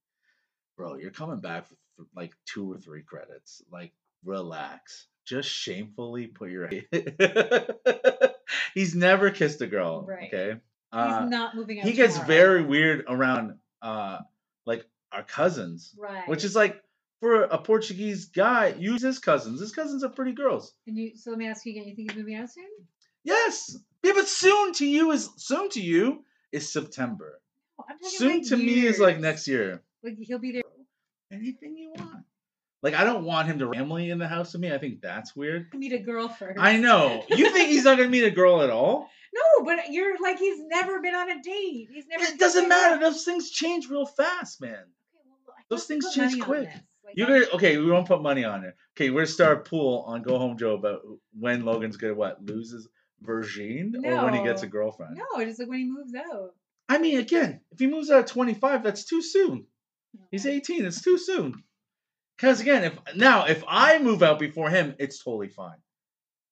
S3: bro, you're coming back for like two or three credits. Like, relax. Just shamefully put your. [laughs] He's never kissed a girl.
S2: Right.
S3: Okay.
S2: He's
S3: Uh,
S2: not moving out.
S3: he gets
S2: tomorrow.
S3: very weird around uh like our cousins
S2: right.
S3: which is like for a Portuguese guy, use his cousins. His cousins are pretty girls.
S2: And you, so let me ask you again. You think he's moving out soon?
S3: Yes, yeah, but soon to you is soon to you is September.
S2: Oh,
S3: Soon to me is like next year.
S2: Like he'll be there.
S3: Anything you want. Like I don't want him to family in the house with me. I think that's weird.
S2: Meet a girl first.
S3: I know. You think he's not gonna meet a girl at all? [laughs]
S2: No, but you're like he's never been on a date. He's never.
S3: It doesn't matter. Those things change real fast, man.
S2: Okay, well,
S3: Those things change quick.
S2: Like,
S3: You're gonna okay. We won't put money on it. Okay, we're gonna start a pool on Go Home Joe about when Logan's gonna what lose his virgin or when he gets a girlfriend.
S2: No, just like when he moves out.
S3: I mean, again, if he moves out at 25, that's too soon. He's 18. It's too soon. Because again, if now if I move out before him, it's totally fine.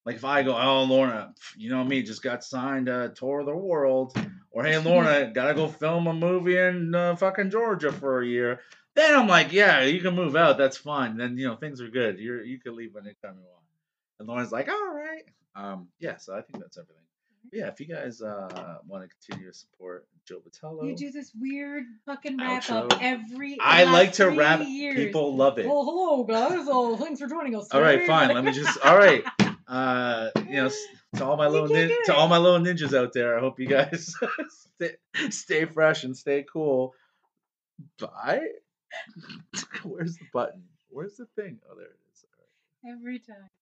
S3: Like if I go, oh Lorna, you know me, just got signed a tour of the world, or hey Lorna, gotta go film a movie in uh, fucking Georgia for a year. Then I'm like, yeah, you can move out. That's fine. Then you know things are good. You're you can leave anytime you want. And Lorna's like, all right. Um, yeah. So I think that's everything. Yeah, if you guys uh want to continue to support Joe Batello,
S2: You do this weird fucking wrap up every.
S3: I like to wrap.
S2: Years.
S3: People love it.
S2: Well, hello guys. Oh, thanks for joining us.
S3: All right, fine. Let me just. [laughs] All right. Uh, you know, [laughs] to all my
S2: You
S3: little nin- to all my little ninjas out there, I hope you guys [laughs] stay, stay fresh and stay cool. Bye. Where's the button? Where's the thing? Oh, there it is. All right.
S2: every time.